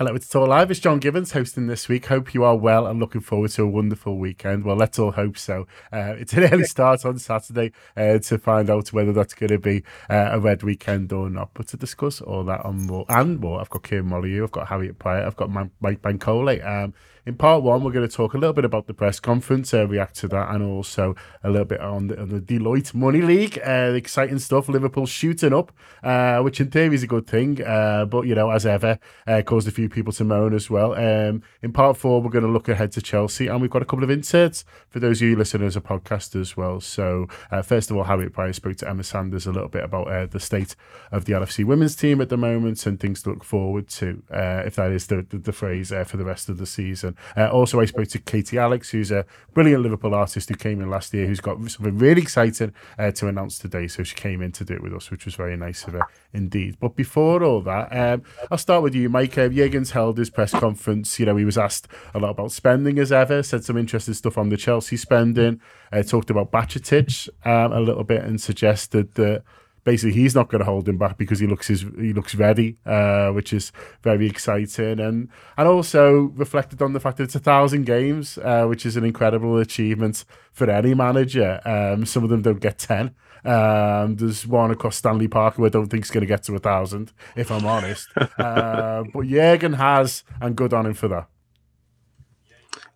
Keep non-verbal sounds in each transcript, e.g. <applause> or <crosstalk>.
Hello, it's All Live. It's John Gibbons hosting this week. Hope you are well and looking forward to a wonderful weekend. Well, let's all hope so. Uh, it's an early start on Saturday uh, to find out whether that's going to be uh, a red weekend or not. But to discuss all that on more, and more I've got Kieran Molyneux, I've got Harriet Prior, I've got Mike Bankole. Um, in part one, we're going to talk a little bit about the press conference, uh, react to that, and also a little bit on the, on the Deloitte Money League, uh, exciting stuff. Liverpool shooting up, uh, which in theory is a good thing, uh, but you know, as ever, uh, caused a few people to moan as well. Um, in part four, we're going to look ahead to Chelsea, and we've got a couple of inserts for those of you listening as a podcast as well. So, uh, first of all, Harriet Prior spoke to Emma Sanders a little bit about the state of the LFC women's team at the moment and things to look forward to, if that is the, the, the phrase, for the rest of the season. Uh, also, I spoke to Katie Alex, who's a brilliant Liverpool artist who came in last year, who's got something really exciting uh, to announce today. So, she came in to do it with us, which was very nice of her indeed. But before all that, um, I'll start with you, Mike. Uh, Jurgen's held his press conference. You know, he was asked a lot about spending as ever, said some interesting stuff on the Chelsea spending, uh, talked about Bajcetic um, a little bit and suggested that basically he's not going to hold him back because he looks his, he looks ready, uh, which is very exciting, and and also reflected on the fact that it's a thousand games, uh, which is an incredible achievement for any manager. Um, some of them don't get ten. Um, there's one across Stanley Park who I don't think is going to get to a thousand, if I'm honest. <laughs> uh, but Jurgen has, and good on him for that.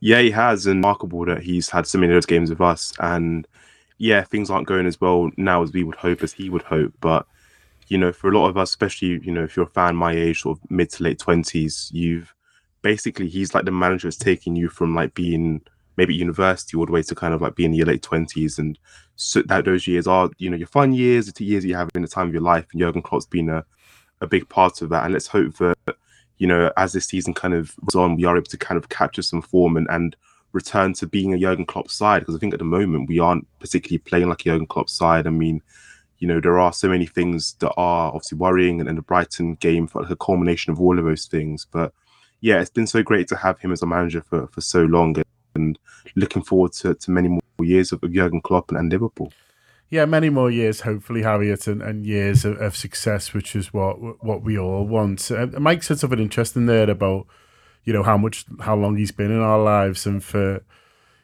Yeah, he has, and remarkable that he's had so many of those games with us. And yeah, things aren't going as well now as we would hope, as he would hope. But you know, for a lot of us, especially you know, if you're a fan my age, sort of mid to late twenties, you've basically he's like the manager that's taking you from like being maybe university all the way to kind of like being in your late twenties, and so that those years are you know your fun years, the years you have in the time of your life, and Jurgen Klopp's been a a big part of that. And let's hope that you know as this season kind of goes on, we are able to kind of capture some form and and return to being a Jurgen Klopp side because I think at the moment we aren't particularly playing like a Jurgen Klopp side. I mean, you know, there are so many things that are obviously worrying, and, and the Brighton game felt like a culmination of all of those things. But yeah, it's been so great to have him as a manager for, for so long, and, and looking forward to, to many more years of, of Jurgen Klopp and, and Liverpool yeah, many more years, hopefully, Harriet, and, and years of, of, success, which is what what we all want. Uh, Mike said something interesting there about you know how much how long he's been in our lives and for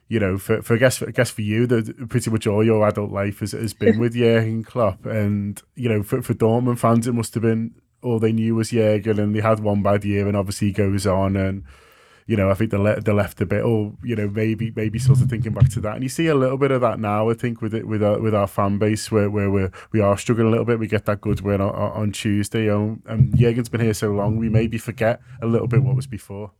you know for, for I guess for, I guess for you that pretty much all your adult life has, has been with <laughs> Jurgen Klopp. And you know for, for Dortmund fans it must have been all they knew was Jurgen and they had one bad year and obviously he goes on and you know, I think they le- they left a bit. or you know, maybe maybe sort of mm. thinking back to that, and you see a little bit of that now. I think with it with our with our fan base where where we we are struggling a little bit. We get that good win on, on Tuesday, um, and, and Jurgen's been here so long, we maybe forget a little bit what was before.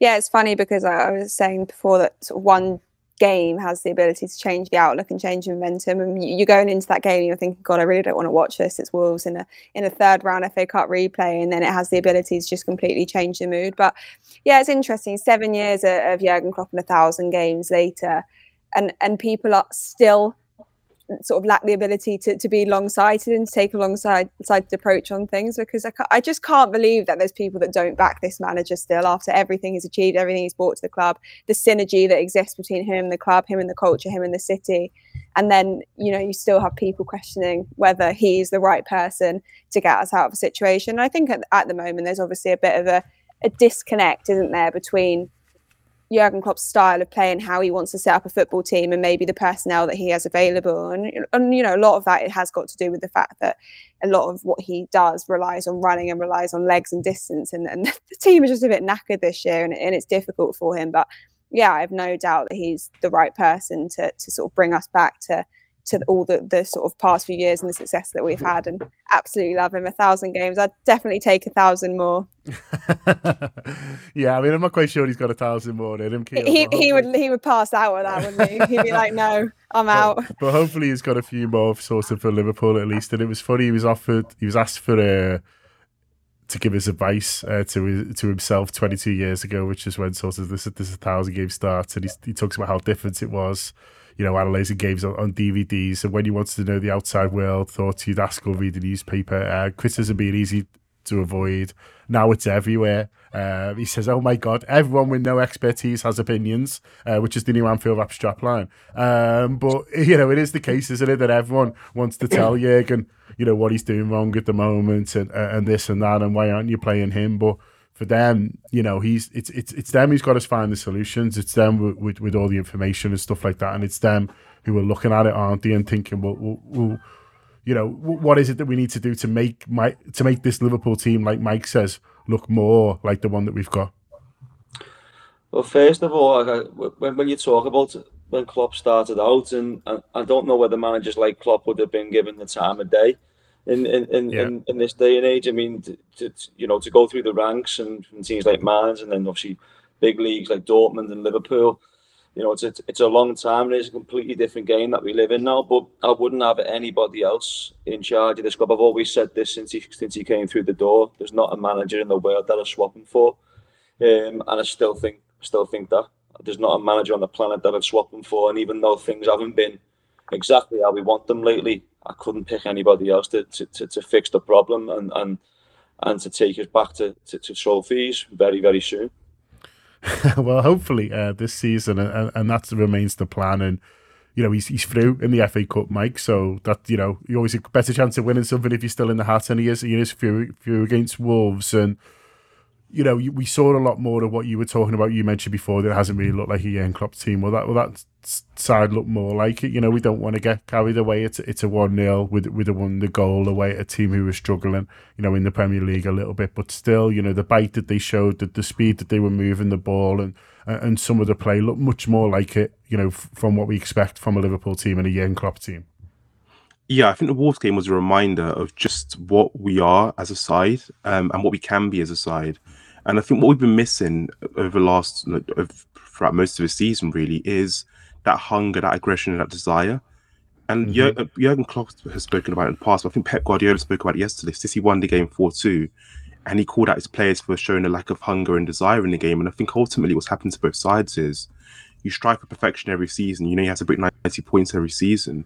Yeah, it's funny because I was saying before that sort of one game has the ability to change the outlook and change momentum. And you're going into that game, and you're thinking, God, I really don't want to watch this. It's Wolves in a in a third round FA Cup replay, and then it has the ability to just completely change the mood. But yeah, it's interesting. Seven years of Jurgen Klopp and a thousand games later, and and people are still sort of lack the ability to, to be long-sighted and to take a long-sighted approach on things because I, I just can't believe that there's people that don't back this manager still after everything he's achieved, everything he's brought to the club, the synergy that exists between him and the club, him and the culture, him and the city. And then, you know, you still have people questioning whether he's the right person to get us out of a situation. And I think at, at the moment, there's obviously a bit of a, a disconnect, isn't there, between Jurgen Klopp's style of play and how he wants to set up a football team and maybe the personnel that he has available. And, and you know, a lot of that it has got to do with the fact that a lot of what he does relies on running and relies on legs and distance. And, and <laughs> the team is just a bit knackered this year and, and it's difficult for him. But yeah, I have no doubt that he's the right person to, to sort of bring us back to to all the, the sort of past few years and the success that we've had and absolutely love him. A thousand games. I'd definitely take a thousand more. <laughs> yeah, I mean, I'm not quite sure he's got a thousand more in him. he, he would he would pass out with that, wouldn't he? He'd be like, no, I'm out. But, but, hopefully he's got a few more sort of for Liverpool at least. And it was funny, he was offered, he was asked for a. Uh, to give his advice uh, to to himself 22 years ago, which is when sort of this this a thousand game started. He, he talks about how different it was you know, analysing games on, on DVDs. And when he wants to know the outside world, thought he'd ask or read the newspaper. Uh, criticism being easy to avoid. Now it's everywhere. Uh, he says, "Oh my God, everyone with no expertise has opinions," uh, which is the new Anfield Wrap strap line. Um, but <laughs> you know, it is the case, isn't it, that everyone wants to tell Jurgen, you know, what he's doing wrong at the moment, and uh, and this and that, and why aren't you playing him? But for them, you know, he's it's it's it's them who's got to find the solutions. It's them with, with, with all the information and stuff like that, and it's them who are looking at it, aren't they, and thinking, well, you know, what is it that we need to do to make my to make this Liverpool team, like Mike says, look more like the one that we've got? Well, first of all, when when you talk about when Klopp started out, and I don't know whether managers like Klopp would have been given the time of day in in in, yeah. in, in, this day and age. I mean, to, to, you know, to go through the ranks and, and teams like Mainz, and then obviously big leagues like Dortmund and Liverpool. You know, it's a, it's a long time. And it's a completely different game that we live in now. But I wouldn't have anybody else in charge of this club. I've always said this since he since he came through the door. There's not a manager in the world that I swap him for, um, and I still think still think that there's not a manager on the planet that I'd swap him for. And even though things haven't been exactly how we want them lately, I couldn't pick anybody else to, to, to, to fix the problem and, and and to take us back to, to, to trophies very, very soon. <laughs> well, hopefully uh, this season, and, and that remains the plan. And you know, he's he's through in the FA Cup, Mike. So that you know, you always a better chance of winning something if you're still in the hat. And he is he is through, through against Wolves, and you know, we saw a lot more of what you were talking about. You mentioned before that it hasn't really looked like a Jurgen Klopp team. Well, that well, that side looked more like it. You know, we don't want to get carried away. It's it's a one 0 with with a one the goal away at a team who was struggling. You know, in the Premier League a little bit, but still, you know, the bite that they showed, the, the speed that they were moving the ball, and and some of the play looked much more like it. You know, from what we expect from a Liverpool team and a Jurgen Klopp team. Yeah, I think the Wolves game was a reminder of just what we are as a side um, and what we can be as a side. And I think what we've been missing over the last throughout most of the season really is that hunger, that aggression, and that desire. And mm-hmm. Uh, Jurgen Klopp has spoken about it in the past. But I think Pep Guardiola spoke about it yesterday. City won the game four two, and he called out his players for showing a lack of hunger and desire in the game. And I think ultimately what's happened to both sides is you strive for perfection every season. You know you have to break ninety points every season,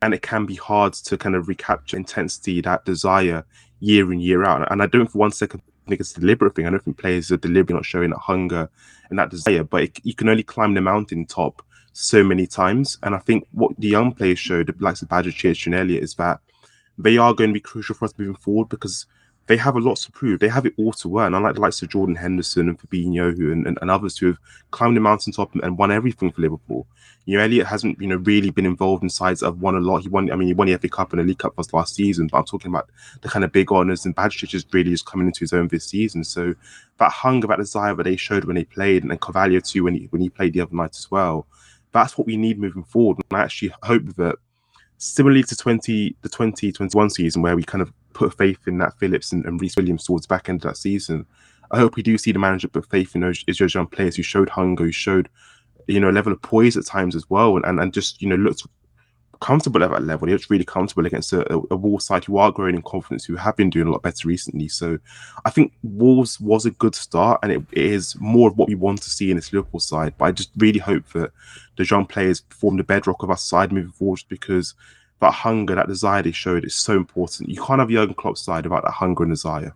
and it can be hard to kind of recapture intensity, that desire year in year out. And I don't for one second think it's a deliberate thing. I don't think players are deliberately not showing that hunger and that desire, but it, you can only climb the mountain top so many times. And I think what the young players showed, the likes of Badger, Church, and is that they are going to be crucial for us moving forward because they have a lot to prove. They have it all to win. Unlike the likes of Jordan Henderson and Fabinho who, and, and, and others who have climbed the mountaintop and, and won everything for Liverpool. You know, Elliot hasn't, you know, really been involved in sides that have won a lot. He won, I mean, he won the FA Cup and the League Cup last season, but I'm talking about the kind of big honours and Bajcetic is really just coming into his own this season. So that hunger, that desire that they showed when they played, and then Carvalho too when he when he played the other night as well. That's what we need moving forward. And I actually hope that similarly to 20 the 2021 season where we kind of put faith in Nat Phillips and, and Rhys Williams towards back end of that season. I hope we do see the manager put faith in those young players who showed hunger, who showed, you know, a level of poise at times as well, and, and, and just, you know, looked comfortable at that level. He looks really comfortable against a, a, a Wolves side who are growing in confidence, who have been doing a lot better recently. So I think Wolves was a good start, and it, it is more of what we want to see in this Liverpool side. But I just really hope that the young players form the bedrock of our side moving forward, because that hunger, that desire they showed is so important. You can't have Jurgen Klopp's side about that hunger and desire.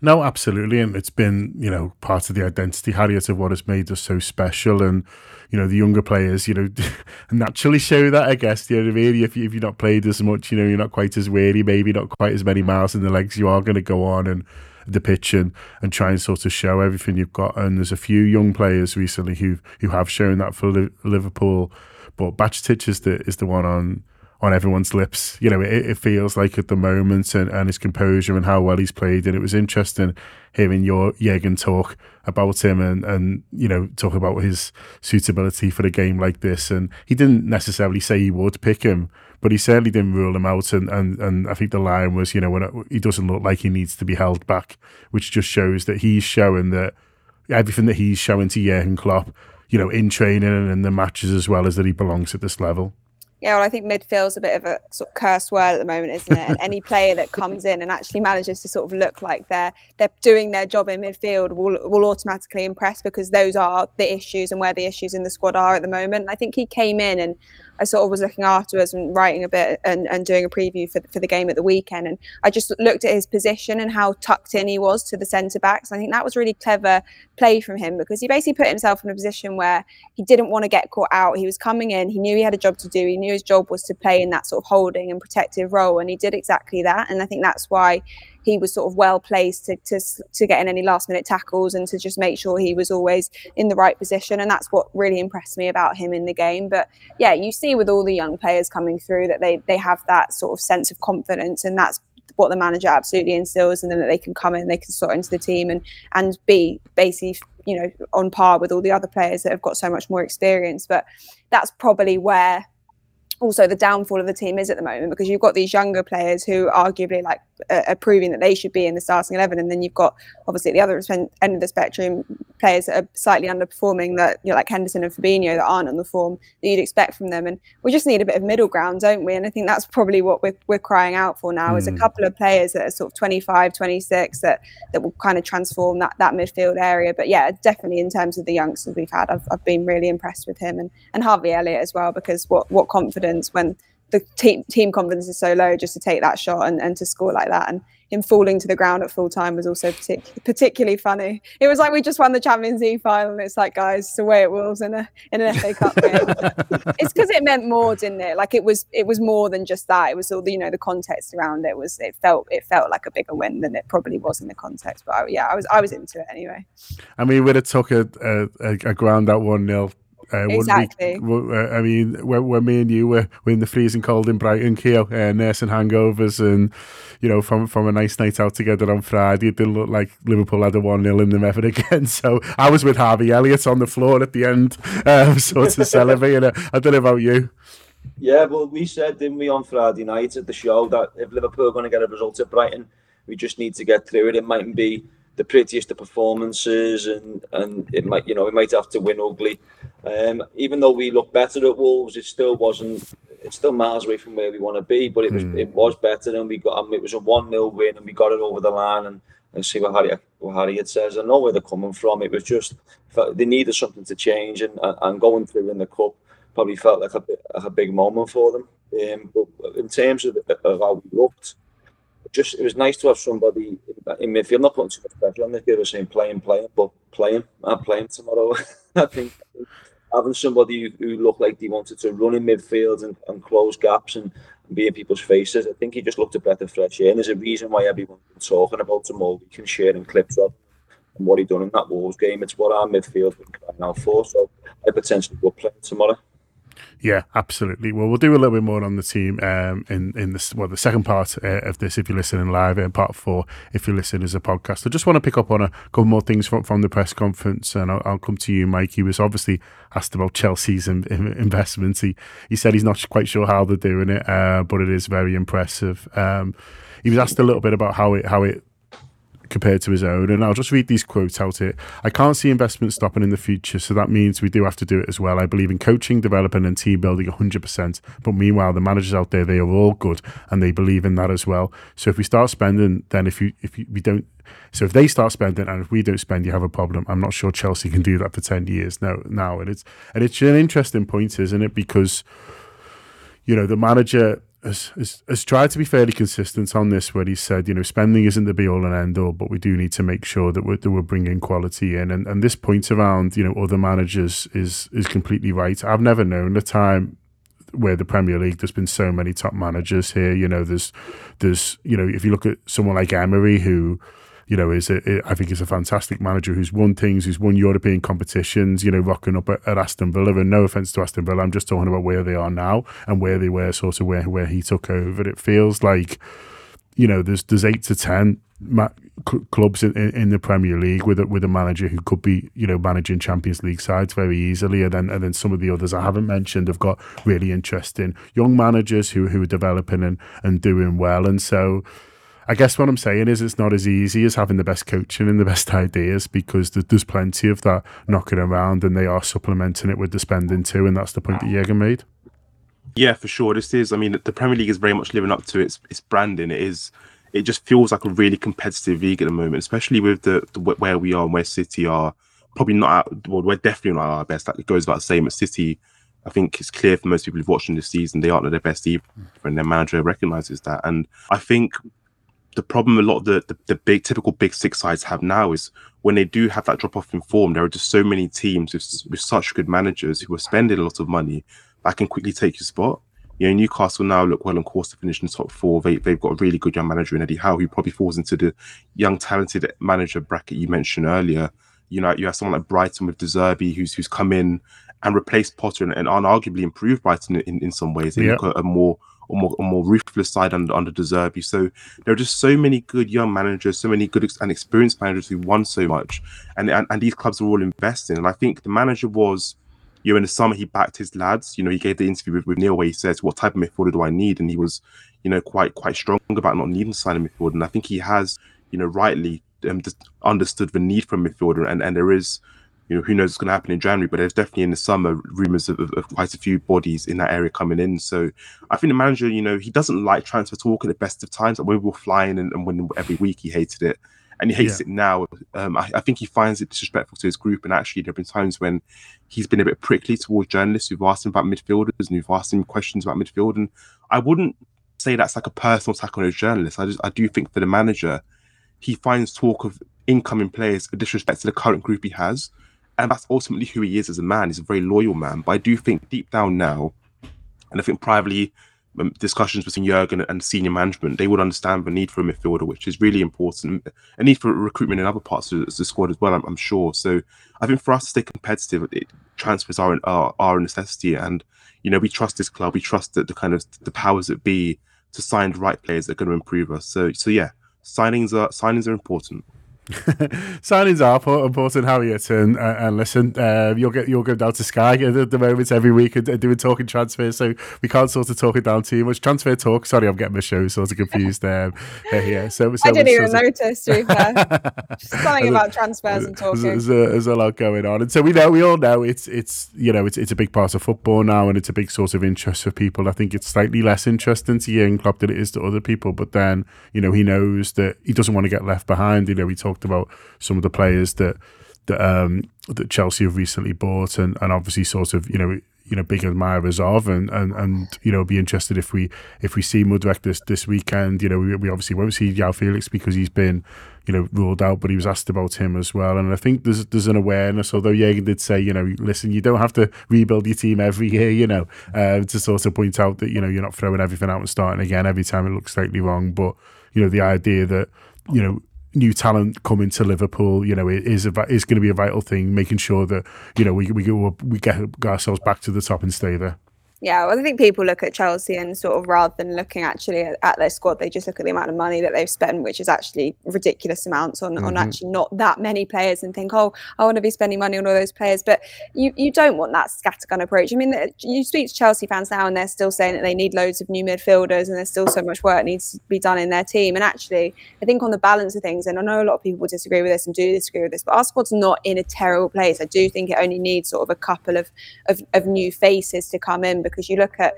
No, absolutely, and it's been you know part of the identity, Harriet, of what has made us so special, and you know the younger players, you know, <laughs> naturally show that. I guess you know what I mean. If you, if you've not played as much, you know, you're not quite as weary, maybe not quite as many miles in the legs. You are going to go on and the pitch and, and try and sort of show everything you've got. And there's a few young players recently who who have shown that for Liverpool, but Bajcetic is the is the one on on everyone's lips. You know, it, it, feels like at the moment and, and his composure and how well he's played. And it was interesting hearing your Jurgen talk about him and, and, you know, talk about his suitability for a game like this. And he didn't necessarily say he would pick him, but he certainly didn't rule him out. And, and, and I think the line was, you know, when it, he doesn't look like he needs to be held back, which just shows that he's showing that everything that he's showing to Jurgen Klopp, you know, in training and in the matches as well as that he belongs at this level. Yeah, well, I think midfield's a bit of a sort of cursed word at the moment, isn't it? and any player that <laughs> comes in and actually manages to sort of look like they're they're doing their job in midfield will will automatically impress because those are the issues and where the issues in the squad are at the moment. And I think he came in and I sort of was looking afterwards and writing a bit and, and doing a preview for, for the game at the weekend. And I just looked at his position and how tucked in he was to the centre backs. I think that was really clever play from him because he basically put himself in a position where he didn't want to get caught out. He was coming in, he knew he had a job to do, he knew his job was to play in that sort of holding and protective role. And he did exactly that. And I think that's why he was sort of well placed to, to to get in any last minute tackles and to just make sure he was always in the right position. And that's what really impressed me about him in the game. But yeah, you see with all the young players coming through that they they have that sort of sense of confidence, and that's what the manager absolutely instills, and then that they can come in, they can sort into the team and and be basically you know on par with all the other players that have got so much more experience. But that's probably where also the downfall of the team is at the moment because you've got these younger players who arguably like proving that they should be in the starting 11 and then you've got obviously at the other end of the spectrum players that are slightly underperforming that you know like Henderson and Fabinho that aren't on the form that you'd expect from them and we just need a bit of middle ground don't we and I think that's probably what we're, we're crying out for now mm. is a hmm. couple of players that are sort of 25 26 that that will kind of transform that that midfield area but yeah definitely in terms of the youngsters we've had I've, I've been really impressed with him and and Harvey Elliott as well because what what confidence when the team team confidence is so low just to take that shot and, and to score like that and him falling to the ground at full time was also partic- particularly funny. It was like we just won the Champions League final. And it's like, guys, it's the way it was in a in an FA Cup game. <laughs> it's because it meant more, didn't it? Like it was it was more than just that. It was all the you know the context around it was it felt it felt like a bigger win than it probably was in the context. But I, yeah, I was I was into it anyway. I mean, we'd have took a a, a ground at one 0 uh, exactly. We, uh, I mean, when, when me and you were, were in the freezing cold in Brighton, Keo, uh, nursing hangovers, and you know, from from a nice night out together on Friday, it didn't look like Liverpool had a one 0 in them ever <laughs> again. So I was with Harvey Elliott on the floor at the end, um, <laughs> sort of celebrating. it. I don't know about you. Yeah, well, we said, didn't we, on Friday night at the show that if Liverpool are going to get a result at Brighton, we just need to get through it. It mightn't be the prettiest of performances, and and it might you know we might have to win ugly. Um, even though we look better at Wolves, it still wasn't. It's still miles away from where we want to be, but it was mm. it was better, and we got. Um, it was a one 0 win, and we got it over the line. And, and see what Harry what Harriet says. I know where they're coming from. It was just they needed something to change, and and going through in the cup probably felt like a, like a big moment for them. Um, but in terms of, of how we looked, just it was nice to have somebody in midfield, not putting too much pressure on this kid, saying playing, playing, but playing. I'm playing tomorrow. <laughs> I think having somebody who, looked like they wanted to run in midfield and, and close gaps and, and, be in people's faces, I think he just looked a breath of fresh air. And there's a reason why everyone's been talking about him all week and sharing clips of and what he done in that Wolves game. It's what our midfield been crying out for. So I potentially will play tomorrow. Yeah, absolutely. Well, we'll do a little bit more on the team um, in in this well the second part uh, of this if you're listening live and part four if you're listening as a podcast. I just want to pick up on a couple more things from, from the press conference, and I'll, I'll come to you, Mike. He was obviously asked about Chelsea's in, in investments. He he said he's not quite sure how they're doing it, uh, but it is very impressive. Um, he was asked a little bit about how it how it compared to his own. And I'll just read these quotes out here. I can't see investment stopping in the future, so that means we do have to do it as well. I believe in coaching, developing, and team building 100%. But meanwhile, the managers out there, they are all good and they believe in that as well. So if we start spending, then if you if you, we don't, so if they start spending and if we don't spend, you have a problem. I'm not sure Chelsea can do that for 10 years now. Now, and it's and it's an interesting point, isn't it? Because you know the manager has, has, has tried to be fairly consistent on this, where he said, you know, spending isn't the be all and end all, but we do need to make sure that we're, that we're bringing quality in. And, and this point around, you know, other managers is is completely right. I've never known a time where the Premier League, there's been so many top managers here. You know, there's, there's, you know, if you look at someone like Emery, who, you know, is a, I think is a fantastic manager who's won things, who's won European competitions, you know, rocking up at, at, Aston Villa. And no offense to Aston Villa, I'm just talking about where they are now and where they were, sort of where where he took over. It feels like, you know, there's there's eight to ten clubs in, in, the Premier League with a, with a manager who could be, you know, managing Champions League sides very easily, and then and then some of the others I haven't mentioned have got really interesting young managers who who are developing and and doing well, and so I guess what I'm saying is it's not as easy as having the best coaching and the best <laughs> ideas because there's plenty of that knocking around and they are supplementing it with the spending too. And that's the point that Jürgen made. Yeah, for sure. This is, I mean, the Premier League is very much living up to its its branding. It is, it just feels like a really competitive league at the moment, especially with the, the where we are and where City are. Probably not, at, well, we're definitely not at our best. Like it goes about the same at City. I think it's clear for most people who've watched this season they aren't at their best either, and their manager recognises that. And I think the problem a lot of the, the, the, big typical big six sides have now is when they do have that drop off in form, there are just so many teams with, with such good managers who are spending a lot of money that can quickly take your spot. you know, Newcastle now look well on course to finish in the top four. They, they've got a really good young manager in Eddie Howe, who probably falls into the young, talented manager bracket you mentioned earlier. You know, you have someone like Brighton with De Zerbi, who's who's come in and replaced Potter and, and unarguably improved Brighton in, in some ways. They yeah. look at a more a more, more ruthless side under under De Zerbi. So there are just so many good young managers, so many good ex- and experienced managers who won so much, and, and and these clubs are all investing. And I think the manager was you know, in the summer he backed his lads. You know, he gave the interview with, with Neil where he says, "What type of midfielder do I need?" And he was, you know, quite quite strong about not needing to sign a midfielder. And I think he has, you know, rightly um, understood the need for a midfielder. And and there is, you know, who knows what's going to happen in January, but there's definitely in the summer rumors of, of, of, quite a few bodies in that area coming in. So I think the manager, you know, he doesn't like transfer talk at the best of times. When we were flying and, and winning every week, he hated it and he hates yeah. it now. Um, I, I, think he finds it disrespectful to his group. And actually, there have been times when he's been a bit prickly towards journalists who've asked him about midfielders and who've asked him questions about midfield. And I wouldn't say that's like a personal attack on a journalist. I just I do think for the manager, he finds talk of incoming players a disrespect to the current group he has. And that's ultimately who he is as a man. He's a very loyal man. But I do think deep down now, and I think privately um, discussions between Jurgen and senior management, they would understand the need for a midfielder, which is really important. A need for recruitment in other parts of the squad as well, I'm, I'm sure. So I think for us to stay competitive, it, transfers are, are, are a necessity. And, you know, we trust this club. We trust that the kind of the powers that be to sign the right players that are going to improve us. So, so yeah, signings are signings are important. <laughs> Signings are important, Harriet, and, uh, and listen, uh, you'll get you'll go down to Sky at the moment every week and, and doing talking transfers, so we can't sort of talk it down too much. Transfer talk. Sorry, I'm getting my show sort of confused um, here. So, so I didn't even notice. something <laughs> about transfers and talking. There's, there's, a, there's, a, lot going on, and so we know we all know it's it's you know it's it's a big part of football now, and it's a big source of interest for people. I think it's slightly less interesting to Jurgen Klopp than it is to other people, but then you know he knows that he doesn't want to get left behind. You know, he talked talked about some of the players that that um, that Chelsea have recently bought, and, and obviously sort of you know you know big admirers of, and, and and you know be interested if we if we see Mudryk this this weekend. You know we, we obviously won't see João Felix because he's been you know ruled out, but he was asked about him as well. And I think there's there's an awareness. Although Jurgen did say you know listen, you don't have to rebuild your team every year. You know uh, to sort of point out that you know you're not throwing everything out and starting again every time it looks slightly wrong. But you know the idea that you know new talent coming to Liverpool, you know, is a, is going to be a vital thing. Making sure that you know we we we get ourselves back to the top and stay there. Yeah, well, I think people look at Chelsea and sort of rather than looking actually at, at, their squad, they just look at the amount of money that they've spent, which is actually ridiculous amounts on, mm-hmm. on actually not that many players, and think, oh, I want to be spending money on all those players. But you, you don't want that scattergun approach. I mean, you speak to Chelsea fans now, and they're still saying that they need loads of new midfielders, and there's still so much work needs to be done in their team. And actually, I think on the balance of things, and I know a lot of people disagree with this and do disagree with this, but our squad's not in a terrible place. I do think it only needs sort of a couple of, of, of new faces to come in because you look at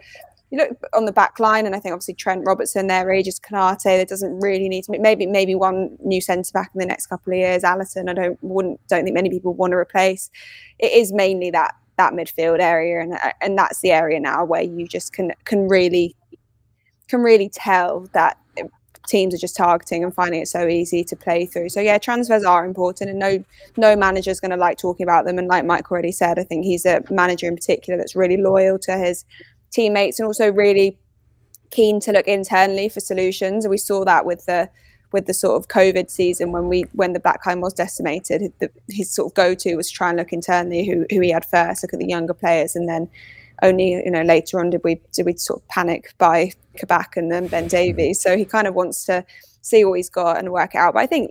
you look on the back line, and I think obviously Trent Robertson there, Regis Konate, that doesn't really need to maybe maybe one new centre back in the next couple of years. Alisson, I don't wouldn't don't think many people want to replace. It is mainly that that midfield area, and and that's the area now where you just can can really can really tell that teams are just targeting and finding it so easy to play through. So yeah, transfers are important, and no no manager is going to like talking about them. And like Mike already said, I think he's a manager in particular that's really loyal to his teammates and also really keen to look internally for solutions. We saw that with the with the sort of COVID season when we when the backline was decimated, the, his sort of go to was try and look internally who who he had first, look at the younger players, and then only you know later on did we did we sort of panic by Kabak and then Ben mm-hmm. Davies. So he kind of wants to see what he's got and work it out. But I think,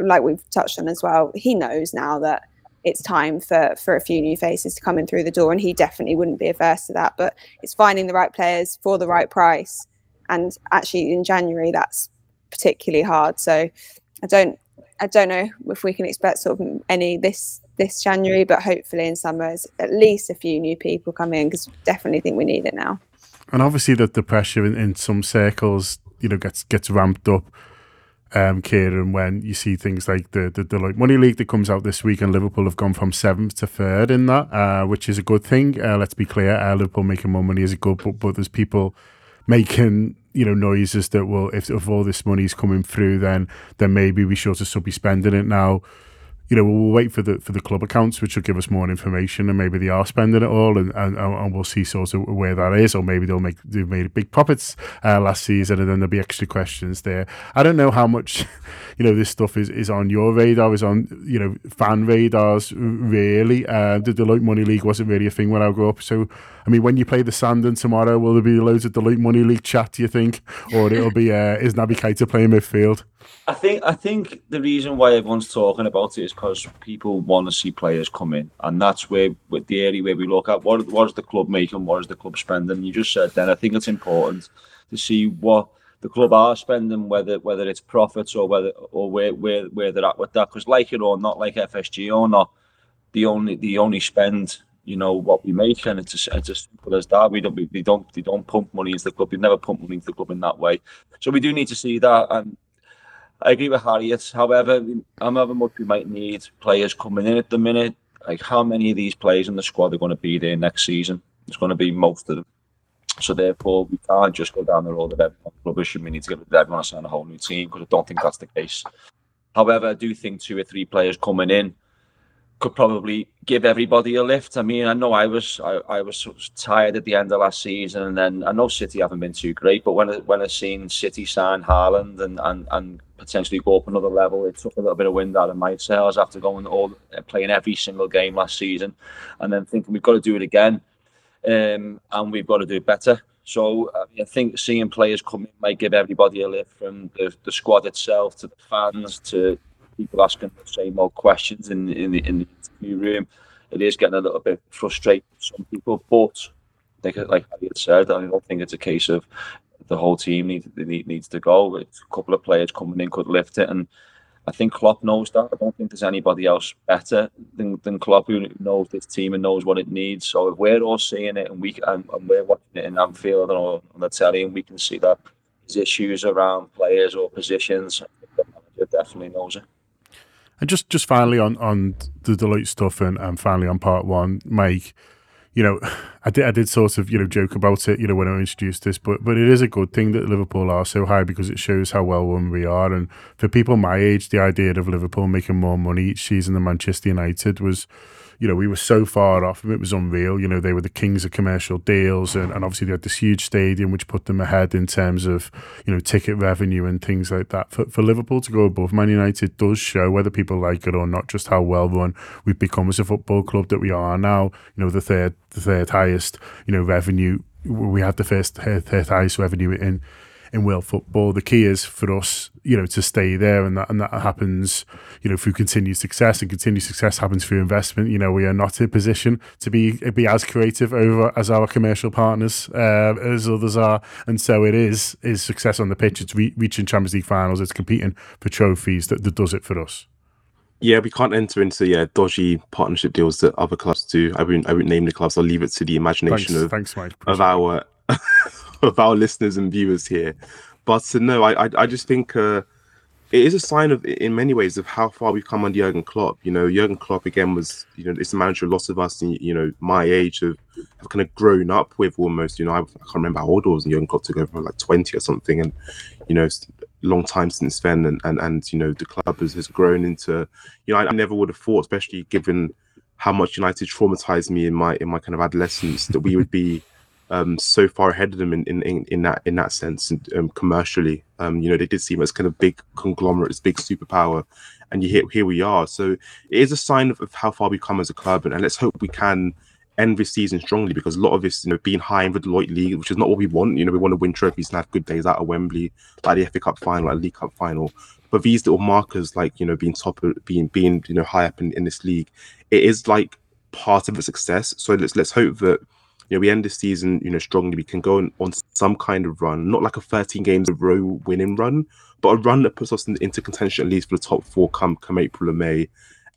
like we've touched on as well, he knows now that it's time for for a few new faces to come in through the door and he definitely wouldn't be averse to that but it's finding the right players for the right price and actually in january that's particularly hard so i don't i don't know if we can expect sort of any this this january but hopefully in summers at least a few new people come in because definitely think we need it now and obviously that the pressure in, in some circles you know gets gets ramped up um, Kieran, when you see things like the, the Deloitte Money League that comes out this week, and Liverpool have gone from seventh to third in that, uh, which is a good thing. Uh, let's be clear, uh, Liverpool making more money is a good, but, but there's people making you know noises that well, if, if all this money is coming through, then then maybe we should still be spending it now. You know, we'll wait for the for the club accounts, which will give us more information, and maybe they are spending it all, and, and, and we'll see sort of where that is, or maybe they'll make they've made big profits uh, last season, and then there'll be extra questions there. I don't know how much, <laughs> you know, this stuff is, is on your radar, is on you know fan radars really. Uh, the Deloitte Money League wasn't really a thing when I grew up, so I mean, when you play the Sandon tomorrow, will there be loads of Deloitte Money League chat? Do you think, or it'll be uh, is Naby Keita playing midfield? I think I think the reason why everyone's talking about it is because people want to see players come in, and that's where with the area where we look at what what is the club making, what is the club spending. You just said then I think it's important to see what the club are spending, whether whether it's profits or whether or where where, where they're at with that. Because like it or not, like FSG or not, the only the only spend you know what we make, and it's as, it's as simple as that. We don't we, we don't we don't pump money into the club. We've never pump money into the club in that way. So we do need to see that. And I agree with Harriet. However, however much we might need players coming in at the minute, like how many of these players in the squad are going to be there next season? It's going to be most of them. So therefore, we can't just go down the road of everyone rubbish and we need to get everyone to sign a whole new team because I don't think that's the case. However, I do think two or three players coming in could probably give everybody a lift. I mean, I know I was I, I was tired at the end of last season, and then I know City haven't been too great, but when I, when I seen City sign Haaland and, and and potentially go up another level, it took a little bit of wind out of my sails after going all playing every single game last season, and then thinking we've got to do it again, um, and we've got to do it better. So I think seeing players come in might give everybody a lift from the, the squad itself to the fans to people asking the same old questions in in the, in the interview room. It is getting a little bit frustrating for some people, but like like said, I don't think it's a case of the whole team needs needs to go. It's a couple of players coming in could lift it, and I think Klopp knows that. I don't think there's anybody else better than, than Klopp who knows this team and knows what it needs. So if we're all seeing it and we and, and we're watching it in Anfield or on the telly, and we can see that there's issues around players or positions, the manager definitely knows it. And just just finally on on the Deloitte stuff and, and finally on part one, Mike, you know, <sighs> I did I did sort of, you know, joke about it, you know, when I introduced this, but but it is a good thing that Liverpool are so high because it shows how well run we are. And for people my age, the idea of Liverpool making more money each season than Manchester United was you know, we were so far off. It was unreal. You know, they were the kings of commercial deals, and, and obviously they had this huge stadium which put them ahead in terms of you know ticket revenue and things like that. For for Liverpool to go above Man United does show whether people like it or not, just how well run we've become as a football club that we are now. You know, the third the third highest you know revenue. We had the first third highest revenue in in world football. The key is for us, you know, to stay there, and that and that happens, you know, through continued success, and continued success happens through investment. You know, we are not in a position to be be as creative over as our commercial partners uh, as others are, and so it is is success on the pitch. It's re- reaching Champions League finals. It's competing for trophies that, that does it for us. Yeah, we can't enter into yeah dodgy partnership deals that other clubs do. I wouldn't I wouldn't name the clubs. I'll leave it to the imagination thanks, of thanks, Mike. of our <laughs> of our listeners and viewers here. But uh, no, I, I, I just think uh, it is a sign of, in many ways, of how far we've come under Jurgen Klopp. You know, Jurgen Klopp again was, you know, it's the manager. Lots of us, you know, my age have, have kind of grown up with almost. You know, I, I can't remember how old I was, and Jurgen Klopp took over like twenty or something, and you know, long time since then, and and, and you know, the club has, has grown into, you know, I, I never would have thought, especially given how much United traumatized me in my in my kind of adolescence, that we would be um, so far ahead of them in, in, in that in that sense um, commercially. Um, you know, they did seem as kind of big conglomerates, big superpower, and you here here we are. So it is a sign of, of how far we've come as a club, and, and, let's hope we can end this season strongly because a lot of this, you know, being high in the Deloitte League, which is not what we want. You know, we want to win trophies and have good days out of Wembley, like the FA Cup final, like League Cup final. But these little markers, like you know, being top, being being you know high up in, in this league, it is like part of the success. So let's let's hope that you know, we end the season, you know, strongly. We can go on, on some kind of run, not like a 13 games a row winning run, but a run that puts us in, into contention at least for the top four come come April and May.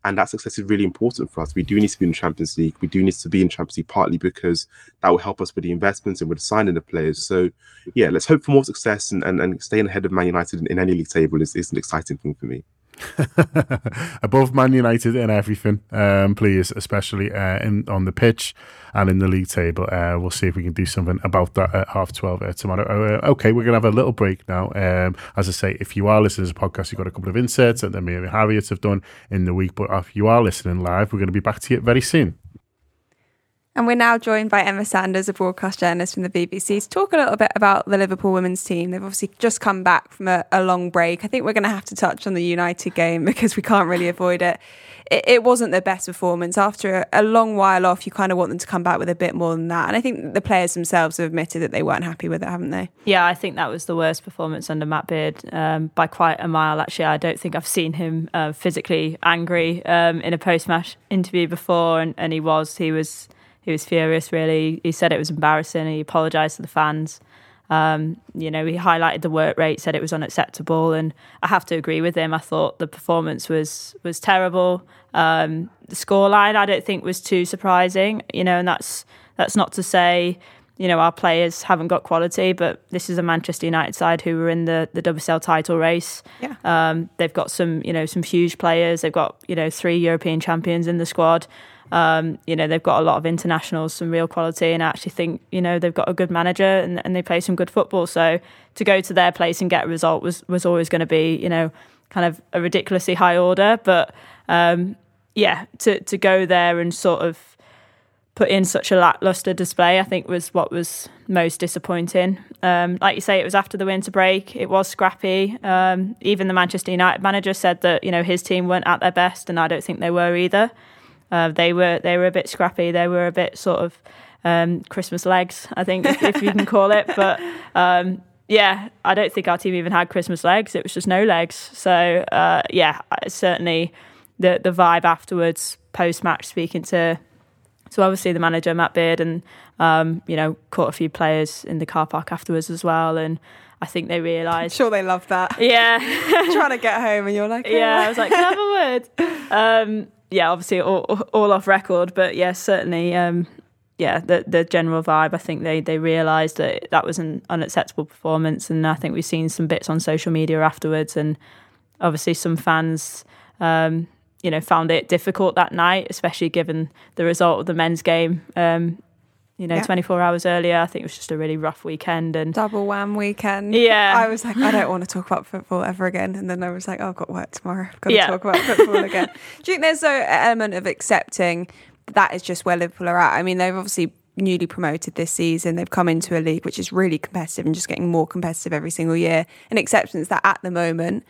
And that success is really important for us. We do need to be in the Champions League. We do need to be in Champions League partly because that will help us with the investments and with the signing of players. So, yeah, let's hope for more success and, and, and staying ahead of Man United in, in any league table is, is an exciting thing for me. <laughs> above Man United in everything, um, please, especially uh, in on the pitch and in the league table. Uh, we'll see if we can do something about that at half 12 uh, tomorrow. Uh, okay, we're going to have a little break now. Um, as I say, if you are listening to the podcast, you've got a couple of inserts that me and Harriet have done in the week. But if you are listening live, we're going to be back to you very soon. And we're now joined by Emma Sanders, a broadcast journalist from the BBC, to talk a little bit about the Liverpool women's team. They've obviously just come back from a, a long break. I think we're going to have to touch on the United game <laughs> because we can't really avoid it. It, it wasn't their best performance. After a, a, long while off, you kind of want them to come back with a bit more than that. And I think the players themselves have admitted that they weren't happy with it, haven't they? Yeah, I think that was the worst performance under Matt Beard um, by quite a mile, actually. I don't think I've seen him uh, physically angry um, in a post match interview before, and, and he was. He was he was furious. Really, he said it was embarrassing. He apologised to the fans. Um, you know, he highlighted the work rate, said it was unacceptable, and I have to agree with him. I thought the performance was was terrible. Um, the scoreline, I don't think, was too surprising. You know, and that's that's not to say you know our players haven't got quality, but this is a Manchester United side who were in the the WSL title race. Yeah. Um, they've got some you know some huge players. They've got you know three European champions in the squad. Um, you know, they've got a lot of internationals, some real quality, and I actually think, you know, they've got a good manager and, and they play some good football. So to go to their place and get a result was, was always going to be, you know, kind of a ridiculously high order. But um, yeah, to, to go there and sort of put in such a lackluster display, I think was what was most disappointing. Um, like you say, it was after the winter break. It was scrappy. Um, even the Manchester United manager said that you know his team weren't at their best, and I don't think they were either. Uh, they were they were a bit scrappy. They were a bit sort of um, Christmas legs, I think, if, if, you can call it. But um, yeah, I don't think our team even had Christmas legs. It was just no legs. So uh, yeah, certainly the the vibe afterwards, post match, speaking to so obviously the manager Matt Beard and um, you know caught a few players in the car park afterwards as well and. I think they realised. <laughs> Sure, they love that. Yeah, <laughs> trying to get home, and you're like, oh. yeah. I was like, have a word? <laughs> Um, yeah, obviously all, all off record, but yeah, certainly, um, yeah, the the general vibe. I think they they realised that that was an unacceptable performance, and I think we've seen some bits on social media afterwards, and obviously some fans. Um, you know, found it difficult that night, especially given the result of the men's game. Um, you know, yeah. 24 hours earlier. I think it was just a really rough weekend and double wham weekend. Yeah. I was like, I don't want to talk about football ever again. And then I was like, oh, I've got work tomorrow. I've got to yeah. talk about football again. <laughs> Do you think there's an element of accepting that is just where Liverpool are at? I mean, they've obviously newly promoted this season. They've come into a league which is really competitive and just getting more competitive every single year. An acceptance that at the moment,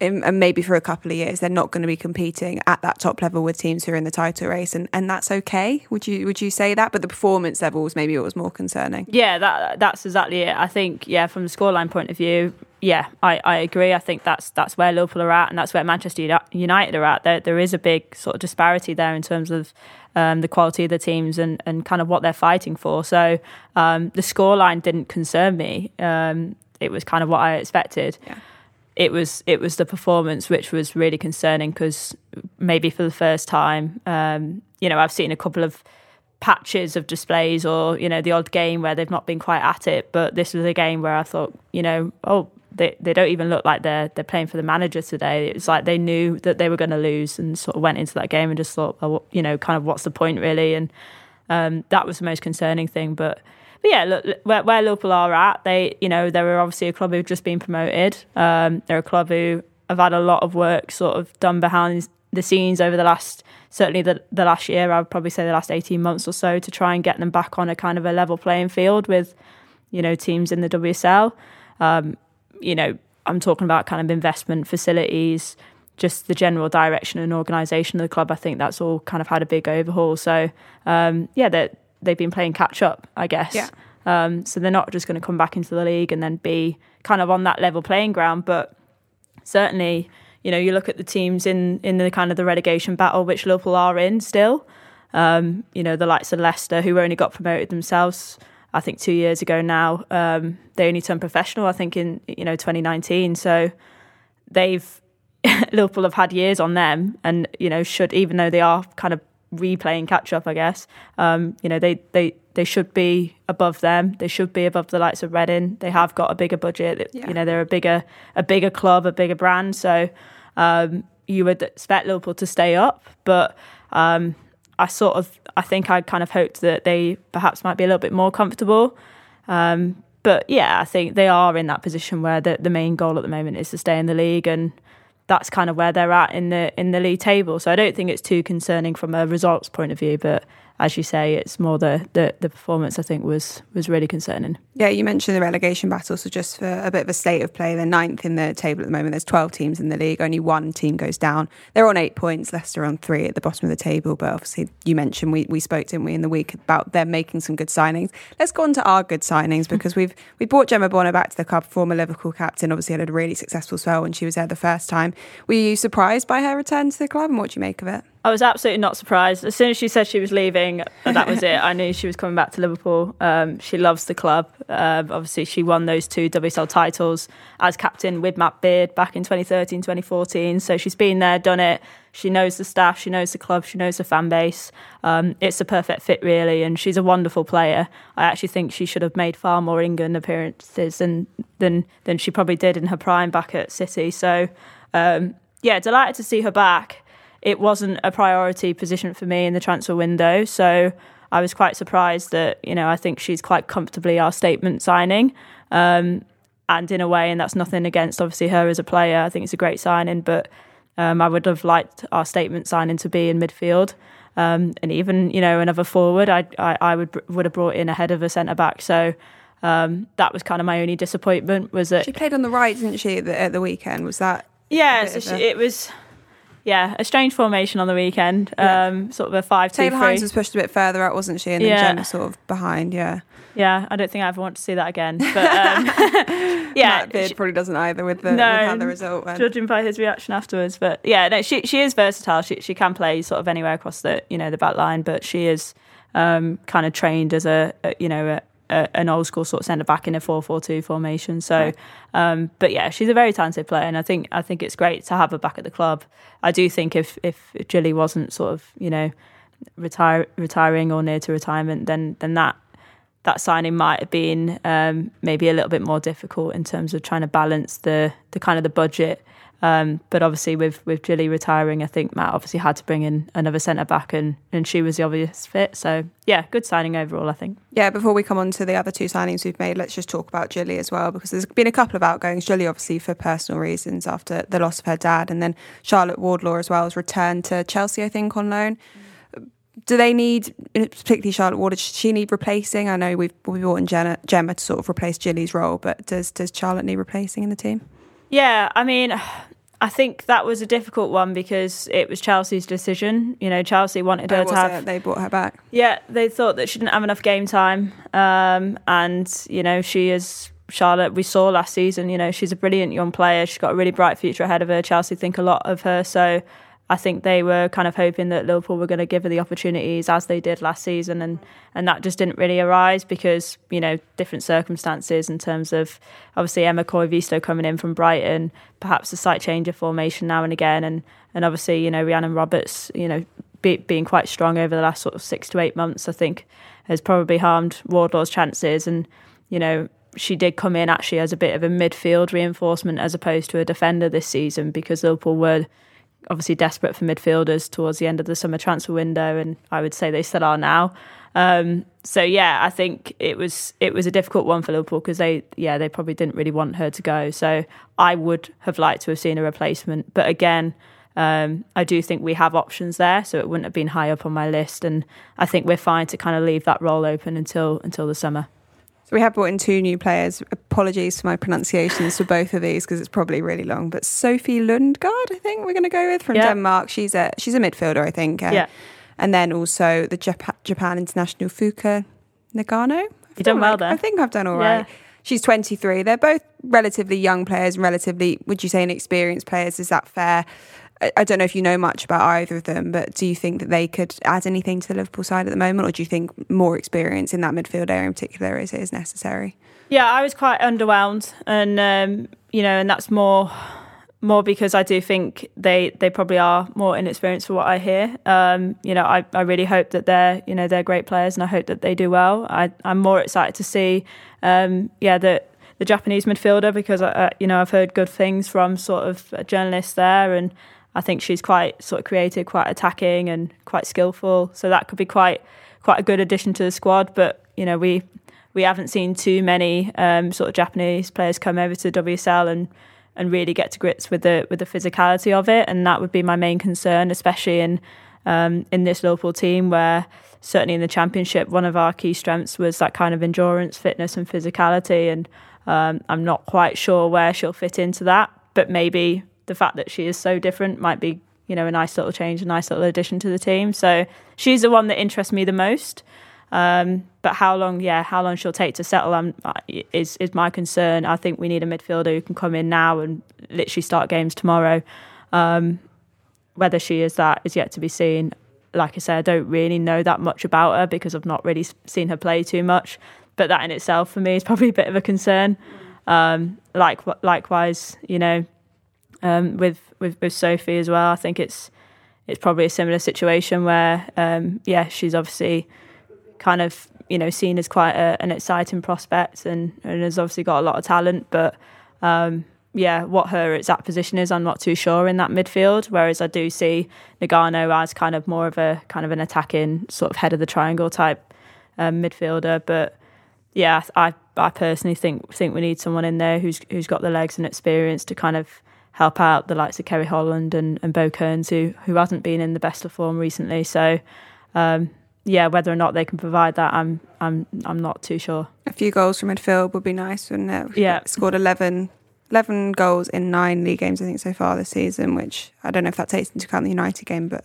and maybe for a couple of years they're not going to be competing at that top level with teams who are in the title race and, and that's okay. Would you would you say that? But the performance levels maybe it was more concerning. Yeah that that's exactly it. I think yeah from the scoreline point of view yeah i, I agree. I think that's that's where liverpool are at and that's where manchester united are at. There, there is a big sort of disparity there in terms of um, the quality of the teams and, and kind of what they're fighting for. So um, the scoreline didn't concern me. Um, it was kind of what i expected. Yeah it was it was the performance which was really concerning because maybe for the first time, um, you know, I've seen a couple of patches of displays or you know the odd game where they've not been quite at it, but this was a game where I thought, you know, oh. They, they don't even look like they're they're playing for the manager today. It's like they knew that they were going to lose and sort of went into that game and just thought, oh, you know, kind of what's the point really? And um, that was the most concerning thing. But but yeah, look, where, where Liverpool are at, they, you know, they were obviously a club who've just been promoted. Um, they're a club who have had a lot of work sort of done behind the scenes over the last, certainly the, the last year, I would probably say the last 18 months or so, to try and get them back on a kind of a level playing field with, you know, teams in the WSL. Um, you know, I'm talking about kind of investment facilities, just the general direction and organisation of the club. I think that's all kind of had a big overhaul. So, um, yeah, that they've been playing catch up, I guess. Yeah. Um, so they're not just going to come back into the league and then be kind of on that level playing ground. But certainly, you know, you look at the teams in in the kind of the relegation battle, which Liverpool are in still. Um, you know, the likes of Leicester, who only got promoted themselves, I think two years ago now. Um, they only turned professional, I think, in you know 2019. So they've <laughs> Liverpool have had years on them, and you know, should even though they are kind of replaying catch up, I guess. Um, you know, they, they, they should be above them. They should be above the likes of Reading. They have got a bigger budget. Yeah. You know, they're a bigger a bigger club, a bigger brand. So, um, you would expect Liverpool to stay up, but um, I sort of I think I kind of hoped that they perhaps might be a little bit more comfortable. Um, but yeah, I think they are in that position where the, the main goal at the moment is to stay in the league, and that's kind of where they're at in the in the league table. So I don't think it's too concerning from a results point of view, but as you say, it's more the, the, the performance I think was was really concerning. Yeah, you mentioned the relegation battle. So just for a bit of a state of play, they're ninth in the table at the moment. There's 12 teams in the league. Only one team goes down. They're on eight points. Leicester on three at the bottom of the table. But obviously, you mentioned we, we spoke, didn't we, in the week about them making some good signings. Let's go on to our good signings because we've we brought Gemma Bonner back to the club, former Liverpool captain. Obviously, had a really successful spell when she was there the first time. Were you surprised by her return to the club, and what do you make of it? I was absolutely not surprised. As soon as she said she was leaving, that was it. I knew she was coming back to Liverpool. Um, she loves the club. Uh, obviously, she won those two WSL titles as captain with Matt Beard back in 2013, 2014. So she's been there, done it. She knows the staff, she knows the club, she knows the fan base. Um, it's a perfect fit, really, and she's a wonderful player. I actually think she should have made far more England appearances than than than she probably did in her prime back at City. So, um, yeah, delighted to see her back it wasn't a priority position for me in the transfer window. So I was quite surprised that, you know, I think she's quite comfortably our statement signing. Um, and in a way, and that's nothing against obviously her as a player. I think it's a great signing, but um, I would have liked our statement signing to be in midfield. Um, and even, you know, another forward, I, I, I would would have brought in ahead of a centre back. So um, that was kind of my only disappointment was that she played on the right, didn't she, at the, at the weekend? Was that? Yeah, so she, it was yeah, a strange formation on the weekend. Yeah. Um, sort of a five Taylor two, Hinds was pushed a bit further out, wasn't she? And then yeah. Gemma sort of behind. Yeah. Yeah, I don't think I ever want to see that again. But um, <laughs> <laughs> yeah, Matt Beard she, probably doesn't either with the, no, with how the result went. Judging by his reaction afterwards, but yeah, no, she she is versatile. She she can play sort of anywhere across the you know the back line, but she is um, kind of trained as a, a you know a, a, an old school sort of centre back in a four four two formation. So, right. um, but yeah, she's a very talented player, and I think I think it's great to have her back at the club. I do think if if Gilly wasn't sort of you know retire retiring or near to retirement, then then that that signing might have been um, maybe a little bit more difficult in terms of trying to balance the the kind of the budget um, but obviously, with with Gilly retiring, I think Matt obviously had to bring in another centre back, and and she was the obvious fit. So yeah, good signing overall, I think. Yeah. Before we come on to the other two signings we've made, let's just talk about Gilly as well, because there's been a couple of outgoings. Gilly, obviously, for personal reasons after the loss of her dad, and then Charlotte Wardlaw as well has returned to Chelsea, I think, on loan. Do they need, particularly Charlotte Ward, does she need replacing? I know we've we brought in Gemma, Gemma to sort of replace Gilly's role, but does does Charlotte need replacing in the team? Yeah, I mean, I think that was a difficult one because it was Chelsea's decision. You know, Chelsea wanted her to have. It? They brought her back. Yeah, they thought that she didn't have enough game time, um, and you know, she is Charlotte. We saw last season. You know, she's a brilliant young player. She's got a really bright future ahead of her. Chelsea think a lot of her, so I think they were kind of hoping that Liverpool were going to give her the opportunities as they did last season, and and that just didn't really arise because you know different circumstances in terms of obviously Emma Koivisto coming in from Brighton, perhaps a slight change of formation now and again, and and obviously you know Rhiannon Roberts, you know be, being quite strong over the last sort of six to eight months, I think has probably harmed Wardlaw's chances, and you know she did come in actually as a bit of a midfield reinforcement as opposed to a defender this season because Liverpool were obviously desperate for midfielders towards the end of the summer transfer window, and I would say they still are now. Um, so yeah, I think it was it was a difficult one for Liverpool because they yeah they probably didn't really want her to go. So I would have liked to have seen a replacement, but again. Um, I do think we have options there, so it wouldn't have been high up on my list, and I think we're fine to kind of leave that role open until until the summer. So we have brought in two new players. Apologies for my pronunciations for both of these because it's probably really long. But Sofie Lundgaard, I think we're going to go with from yeah. Denmark. She's a she's a midfielder, I think. Uh, yeah. And then also the Japan, Japan international Fuka Nagano. You've done well there. I think I've done all right. yeah. She's 23. They're both relatively young players and relatively, would you say, inexperienced players. Is that fair? I don't know if you know much about either of them, but do you think that they could add anything to the Liverpool side at the moment, or do you think more experience in that midfield area in particular is, is necessary? Yeah, I was quite underwhelmed, and um, you know, and that's more more because I do think they they probably are more inexperienced for what I hear. Um, you know, I, I really hope that they're you know they're great players, and I hope that they do well. I I'm more excited to see, um, yeah, that the Japanese midfielder because uh, you know I've heard good things from sort of journalists there, and I think she's quite sort of creative, quite attacking, and quite skillful. So that could be quite quite a good addition to the squad. But you know we we haven't seen too many um, sort of Japanese players come over to WSL and and really get to grips with the with the physicality of it, and that would be my main concern, especially in um, in this Liverpool team where certainly in the championship one of our key strengths was that kind of endurance, fitness, and physicality, and um, I'm not quite sure where she'll fit into that, but maybe the fact that she is so different might be you know a nice little change, a nice little addition to the team. So she's the one that interests me the most. Um, but how long, yeah, how long she'll take to settle um, is is my concern. I think we need a midfielder who can come in now and literally start games tomorrow. Um, whether she is that is yet to be seen. Like I say, I don't really know that much about her because I've not really seen her play too much. But that in itself for me is <laughs> probably a bit of a concern. Um, like likewise, you know, um, with, with with Sophie as well. I think it's it's probably a similar situation where, um, yeah, she's obviously kind of you know seen as quite a, an exciting prospect and, and has obviously got a lot of talent, but um, yeah, what her exact position is, I'm not too sure in that midfield. Whereas I do see Nagano as kind of more of a kind of an attacking sort of head of the triangle type um, midfielder. But yeah, I I personally think think we need someone in there who's who's got the legs and experience to kind of help out the likes of Ceri Holland and, and Bo Kearns, who who hasn't been in the best of form recently. So um, yeah, whether or not they can provide that, I'm I'm I'm not too sure. A few goals from midfield would be nice, wouldn't it? Yeah, scored 11, 11 goals in nine league games, I think, so far this season. Which I don't know if that takes into account the United game, but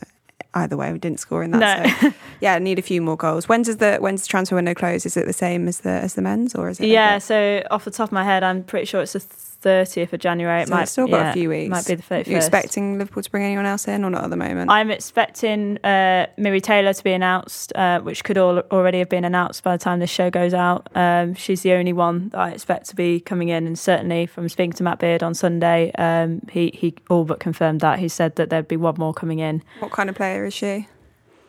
either way, we didn't score in that. No. So, <laughs> yeah, need a few more goals. When does the when's the transfer window close? Is it the same as the as the men's, or is it? Yeah, so off the top of my head, I'm pretty sure it's the 30th of January. It so might still got yeah, a few weeks. Might be the 31st. Are you expecting Liverpool to bring anyone else in or not at the moment? I'm expecting uh, Miri Taylor to be announced, uh, which could all, already have been announced by the time this show goes out. Um, she's the only one that I expect to be coming in, and certainly from speaking to Matt Beard on Sunday, um, he he all but confirmed that. He said that there'd be one more coming in. What kind of player is she?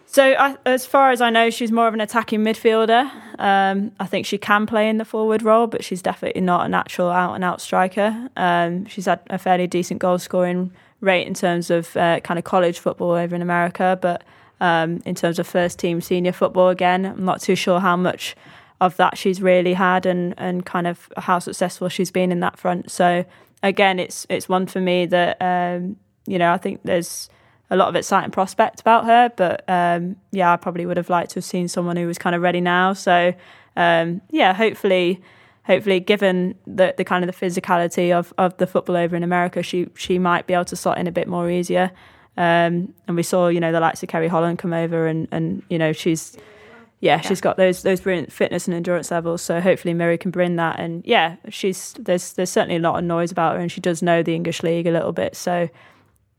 So, as far as I know, she's more of an attacking midfielder. Um, I think she can play in the forward role, but she's definitely not a natural out and out striker. Um, she's had a fairly decent goal scoring rate in terms of uh, kind of college football over in America, but um, in terms of first team senior football, again, I'm not too sure how much of that she's really had and, and kind of how successful she's been in that front. So, again, it's it's one for me that um, you know I think there's a lot of exciting prospect about her. But um, yeah, I probably would have liked to have seen someone who was kind of ready now. So um, yeah, hopefully, hopefully, given the, the kind of the physicality of, of the football over in America, she she might be able to slot in a bit more easier. Um, and we saw, you know, the likes of Ceri Holland come over, and and you know she's. Yeah, she's got those those brilliant fitness and endurance levels. So hopefully Mary can bring that. And yeah, she's there's there's certainly a lot of noise about her, and she does know the English league a little bit. So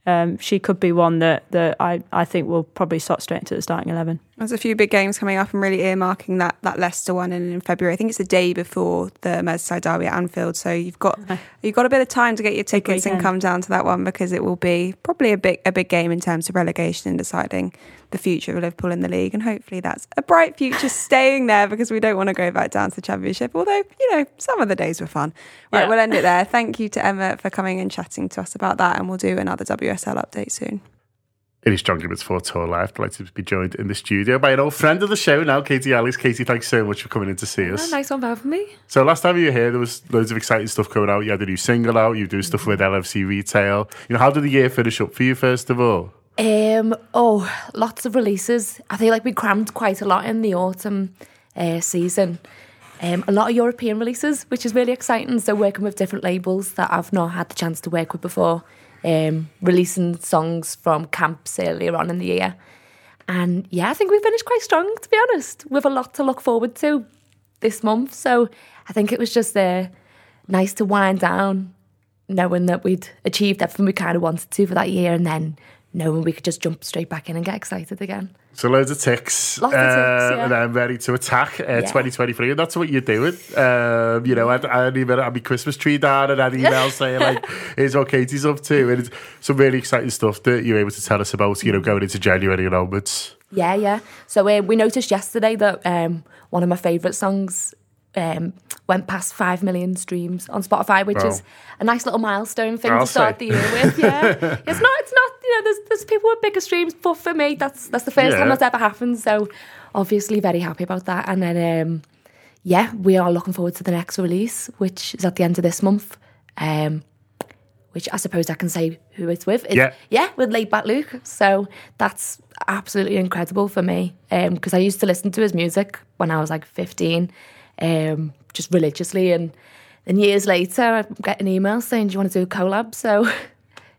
um, she could be one that, that I, I think will probably slot straight into the starting 11. There's a few big games coming up and really earmarking that, that Leicester one in, in February. I think it's the day before the Merseyside derby at Anfield. So you've got you've got a bit of time to get your tickets and come down to that one because it will be probably a big a big game in terms of relegation and deciding the future of Liverpool in the league. And hopefully that's a bright future <laughs> staying there because we don't want to go back down to the Championship. Although, you know, some of the days were fun. Right, yeah. we'll end it there. Thank you to Emma for coming and chatting to us about that. And we'll do another WSL update soon. It is John Gibbons for TAW Live. Delighted to be joined in the studio by an old friend of the show now, Katie Ellis. Katie, thanks so much for coming in to see us. Oh, nice one for having me. So last time you were here, there was loads of exciting stuff coming out. You had a new single out. You do stuff with LFC Retail. You know, how did the year finish up for you, first of all? Um, oh, lots of releases. I feel like we crammed quite a lot in the autumn uh, season. Um, a lot of European releases, which is really exciting. So working with different labels that I've not had the chance to work with before, um, releasing songs from camps earlier on in the year. And yeah, I think we finished quite strong, to be honest, with a lot to look forward to this month. So I think it was just uh, nice to wind down, knowing that we'd achieved everything we kind of wanted to for that year, and then knowing we could just jump straight back in and get excited again. So loads of ticks, Lots of ticks uh, yeah. and I'm ready to attack uh, yeah. 2023, and that's what you're doing. Um, you know, I, I even had my Christmas tree down and I had emails <laughs> saying like, "Here's what Katie's up to," and it's some really exciting stuff that you're able to tell us about. You know, going into January and onwards. Yeah, yeah. So uh, we noticed yesterday that um, one of my favourite songs um, went past five million streams on Spotify, which Wow. is a nice little milestone thing I'll to start say. the year with. Yeah, <laughs> it's not. It's not. You know, there's there's people with bigger streams, but for me, that's that's the first time that's ever happened. So obviously, very happy about that. And then, um, yeah, we are looking forward to the next release, which is at the end of this month. Um, which I suppose I can say who it's with. It's, Yeah. yeah, with Laidback Luke. So that's absolutely incredible for me because I used to listen to his music when I was like 15, um, just religiously. And then years later, I get an email saying, Do you want to do a collab? So <laughs>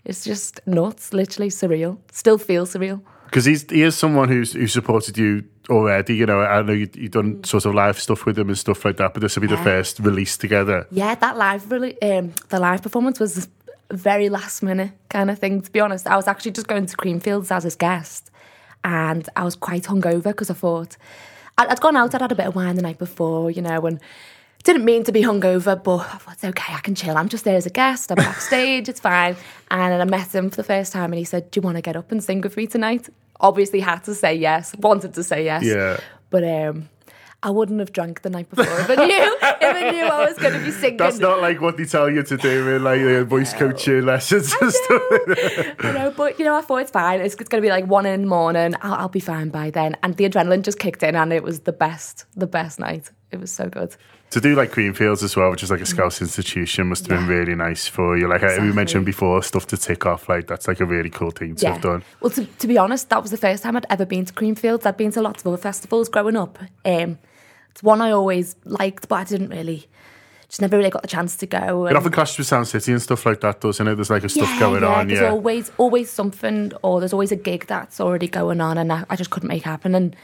it's just nuts, literally surreal. Still feels surreal. Because he's he is someone who's who supported you already. You know, I know you, you've done sort of live stuff with him and stuff like that. But this will be the first release together. Yeah, that live really, um, the live performance was very last minute kind of thing. To be honest, I was actually just going to Creamfields as his guest, and I was quite hungover because I thought I'd, I'd gone out, I'd had a bit of wine the night before, you know, and didn't mean to be hungover, but I thought it's okay, I can chill. I'm just there as a guest. I'm backstage, it's fine. And then I met him for the first time, and he said, "Do you want to get up and sing with me tonight?" Obviously, had to say yes. Wanted to say yes. Yeah. But um, I wouldn't have drank the night before if I knew <laughs> if I knew I was going to be singing. That's not like what they tell you to do in like uh, voice coaching lessons and stuff. <laughs> I know, but you know, I thought it's fine. It's, it's going to be like one in the morning. I'll, I'll be fine by then. And the adrenaline just kicked in, and it was the best, the best night. It was so good. To do like Creamfields as well, which is like a Scouse institution, must have been really nice for you. Like uh we mentioned before, stuff to tick off. Like that's like a really cool thing to have done. Well, to, to be honest, that was the first time I'd ever been to Creamfields. I'd been to lots of other festivals growing up. Um, it's one I always liked, but I didn't really, just never really got the chance to go. It often clashes with Sound City and stuff like that, doesn't it? There's like a stuff yeah, going yeah, on. There's Yeah. There's always always something, or there's always a gig that's already going on, and I, I just couldn't make happen. And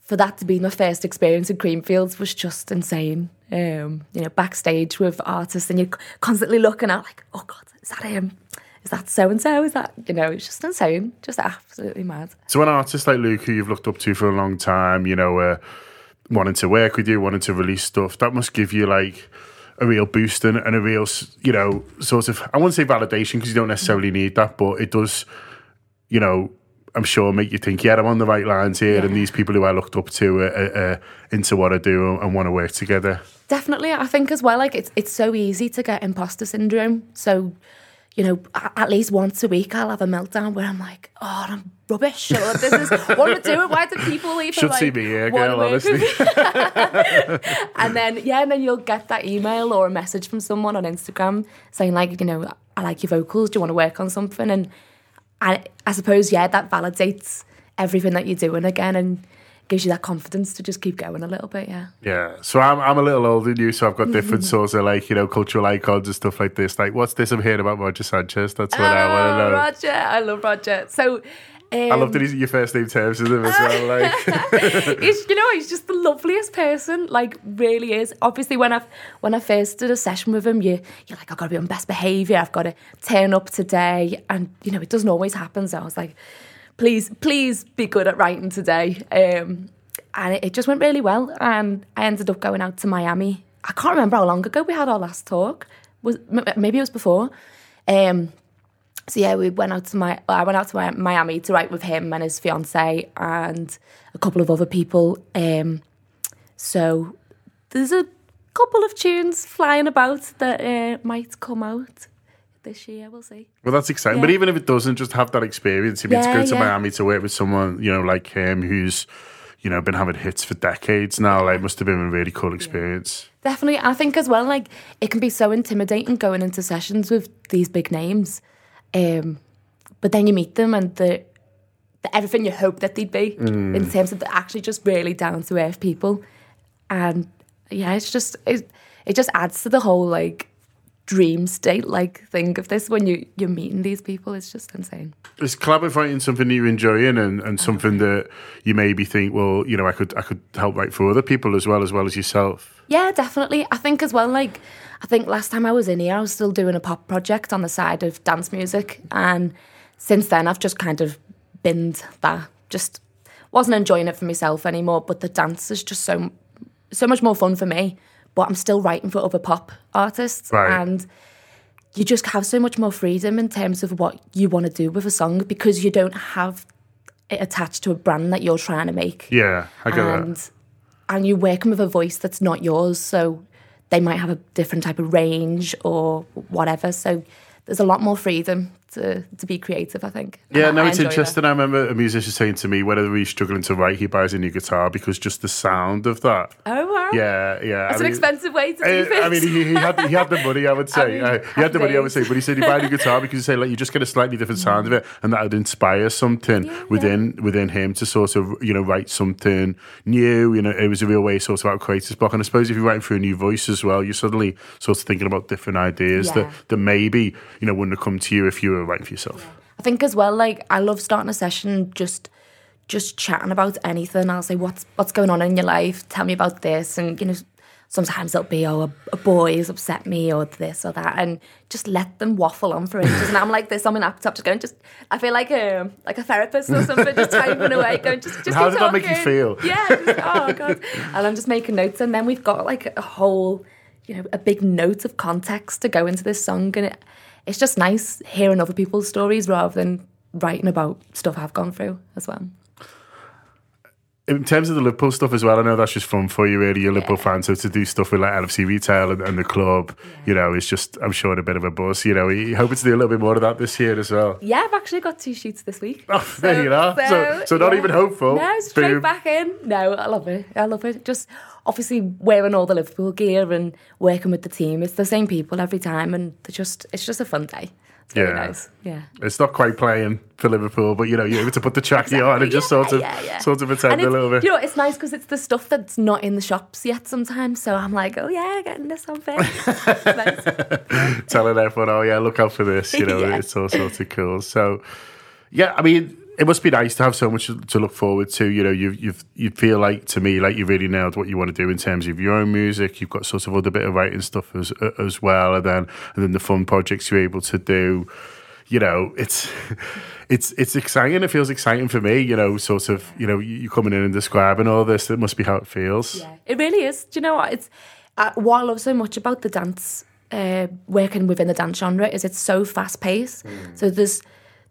for that to be my first experience in Creamfields was just insane. Um, you know, backstage with artists, and you're constantly looking at like, oh god, is that him? Is that so and so? Is that you know? It's just insane, just absolutely mad. So an artist like Luke, who you've looked up to for a long time, you know, uh, wanting to work with you, wanting to release stuff, that must give you like a real boost and, and a real, you know, sort of, I won't say validation because you don't necessarily need that, but it does, you know, I'm sure make you think, yeah, I'm on the right lines here, and these people who I looked up to are, are, are into what I do and want to work together. Definitely, I think as well. Like it's it's so easy to get imposter syndrome. So, you know, at least once a week, I'll have a meltdown where I'm like, "Oh, I'm rubbish. Or this is <laughs> what am I doing? Why do people even Should like, see me here, girl, honestly. <laughs> and then yeah, and then you'll get that email or a message from someone on Instagram saying like, you know, I like your vocals. Do you want to work on something? And I, I suppose yeah, that validates everything that you're doing again and gives you that confidence to just keep going a little bit. Yeah. Yeah, so I'm I'm a little older than you, so I've got different <laughs> sorts of like you know cultural icons and stuff like this. Like, what's this I'm hearing about Roger Sanchez? That's what I want to Oh, ah, know. Roger, I love Roger. So, um, I love that he's your first name terms with him as well. Like, <laughs> he's, you know, he's just the loveliest person. Like, really is. Obviously, when I when I first did a session with him, you you're like, I've got to be on best behaviour. I've got to turn up today, and you know, it doesn't always happen. So I was like, please, please be good at writing today. Um, and it, it just went really well. And I ended up going out to Miami. I can't remember how long ago we had our last talk. Was maybe it was before. Um, so yeah, we went out to my. I went out to Miami to write with him and his fiance and a couple of other people. Um, so there's a couple of tunes flying about that uh, might come out this year. We'll see. well, that's exciting. But even if it doesn't, just have that experience. I mean, to Yeah, go to yeah. Miami to work with someone you know like him who's you know been having hits for decades now, like must have been a really cool experience. Definitely, I think as well. Like it can be so intimidating going into sessions with these big names, um, but then you meet them and the, the everything you hope that they'd be. In terms of they're actually just really down to earth people, and yeah, it's just it, it just adds to the whole like dream state like thing of this when you you're meeting these people. It's just insane. Is collaborating something that you're enjoying and, and something that you maybe think, well, you know, I could I could help write for other people as well as well as yourself. Yeah, definitely. I think as well, like, I think last time I was in here, I was still doing a pop project on the side of dance music. And since then, I've just kind of binned that. Just wasn't enjoying it for myself anymore. But the dance is just so, so much more fun for me. But I'm still writing for other pop artists. Right. And you just have so much more freedom in terms of what you want to do with a song because you don't have it attached to a brand that you're trying to make Yeah, I get and that. and you're working with a voice that's not yours, so they might have a different type of range or whatever. So there's a lot more freedom to, to be creative, I think. Yeah, And no, I it's interesting. that. I remember a musician saying to me, whenever he's struggling to write, he buys a new guitar because just the sound of that. Oh, wow. Yeah, yeah. It's an mean, expensive way to do Uh, things. I mean, he, he had he had the money. I would <laughs> say mean, uh, he had the money. I would say, but he said he buy a new guitar because he said like you just get a slightly different sound of it, and that would inspire something within within him to sort of you know write something new. You know, it was a real way sort of out creative block. And I suppose if you're writing for a new voice as well, you're suddenly sort of thinking about different ideas Yeah. that that maybe you know wouldn't have come to you if you were writing for yourself. I think as well, like I love starting a session just just chatting about anything. I'll say, What's what's going on in your life? Tell me about this and you know Sometimes it'll be, oh, a, a boy has upset me, or this or that, and just let them waffle on for ages. And I'm like this on my laptop, just going, just. I feel like a like a therapist or something, just typing <laughs> away, going, just. just How keep did that make you feel? Yeah. Just, oh god. And I'm just making notes, and then we've got like a whole, you know, a big note of context to go into this song, and it, it's just nice hearing other people's stories rather than writing about stuff I've gone through as well. In terms of the Liverpool stuff as well, I know that's just fun for you, really. You're a Liverpool fan, so to do stuff with like LFC Retail and, and the club, you know, it's just, I'm sure, a bit of a buzz. You know, you hoping to do a little bit more of that this year as well. Yeah, I've actually got two shoots this week. Oh, <laughs> there you are. So, so, not yeah. even hopeful. No, straight Boom. back in. No, I love it. I love it. Just obviously wearing all the Liverpool gear and working with the team. It's the same people every time, and just it's just a fun day. Really Yeah. nice. Yeah. It's not quite playing for Liverpool, but you know, you're able to put the trackie on and just sort of, Yeah, sort of And a little bit. You know, it's nice because it's the stuff that's not in the shops yet sometimes. So I'm like, oh yeah, getting this on nice. <laughs> telling everyone, "Oh yeah, look out for this." You <laughs> know, it's all sorts of cool. So, yeah, I mean, it must be nice to have so much to look forward to. You know, you you you feel like to me like you really nailed what you want to do in terms of your own music. You've got sort of other bit of writing stuff as as well, and then and then the fun projects you're able to do. You know, it's <laughs> it's it's exciting. It feels exciting for me. You know, sort of. You know, you you coming in and describing all this. It must be how it feels. Yeah, it really is. Do you know what? It's uh, what I love so much about the dance, uh, working within the dance genre, is it's so fast paced. So there's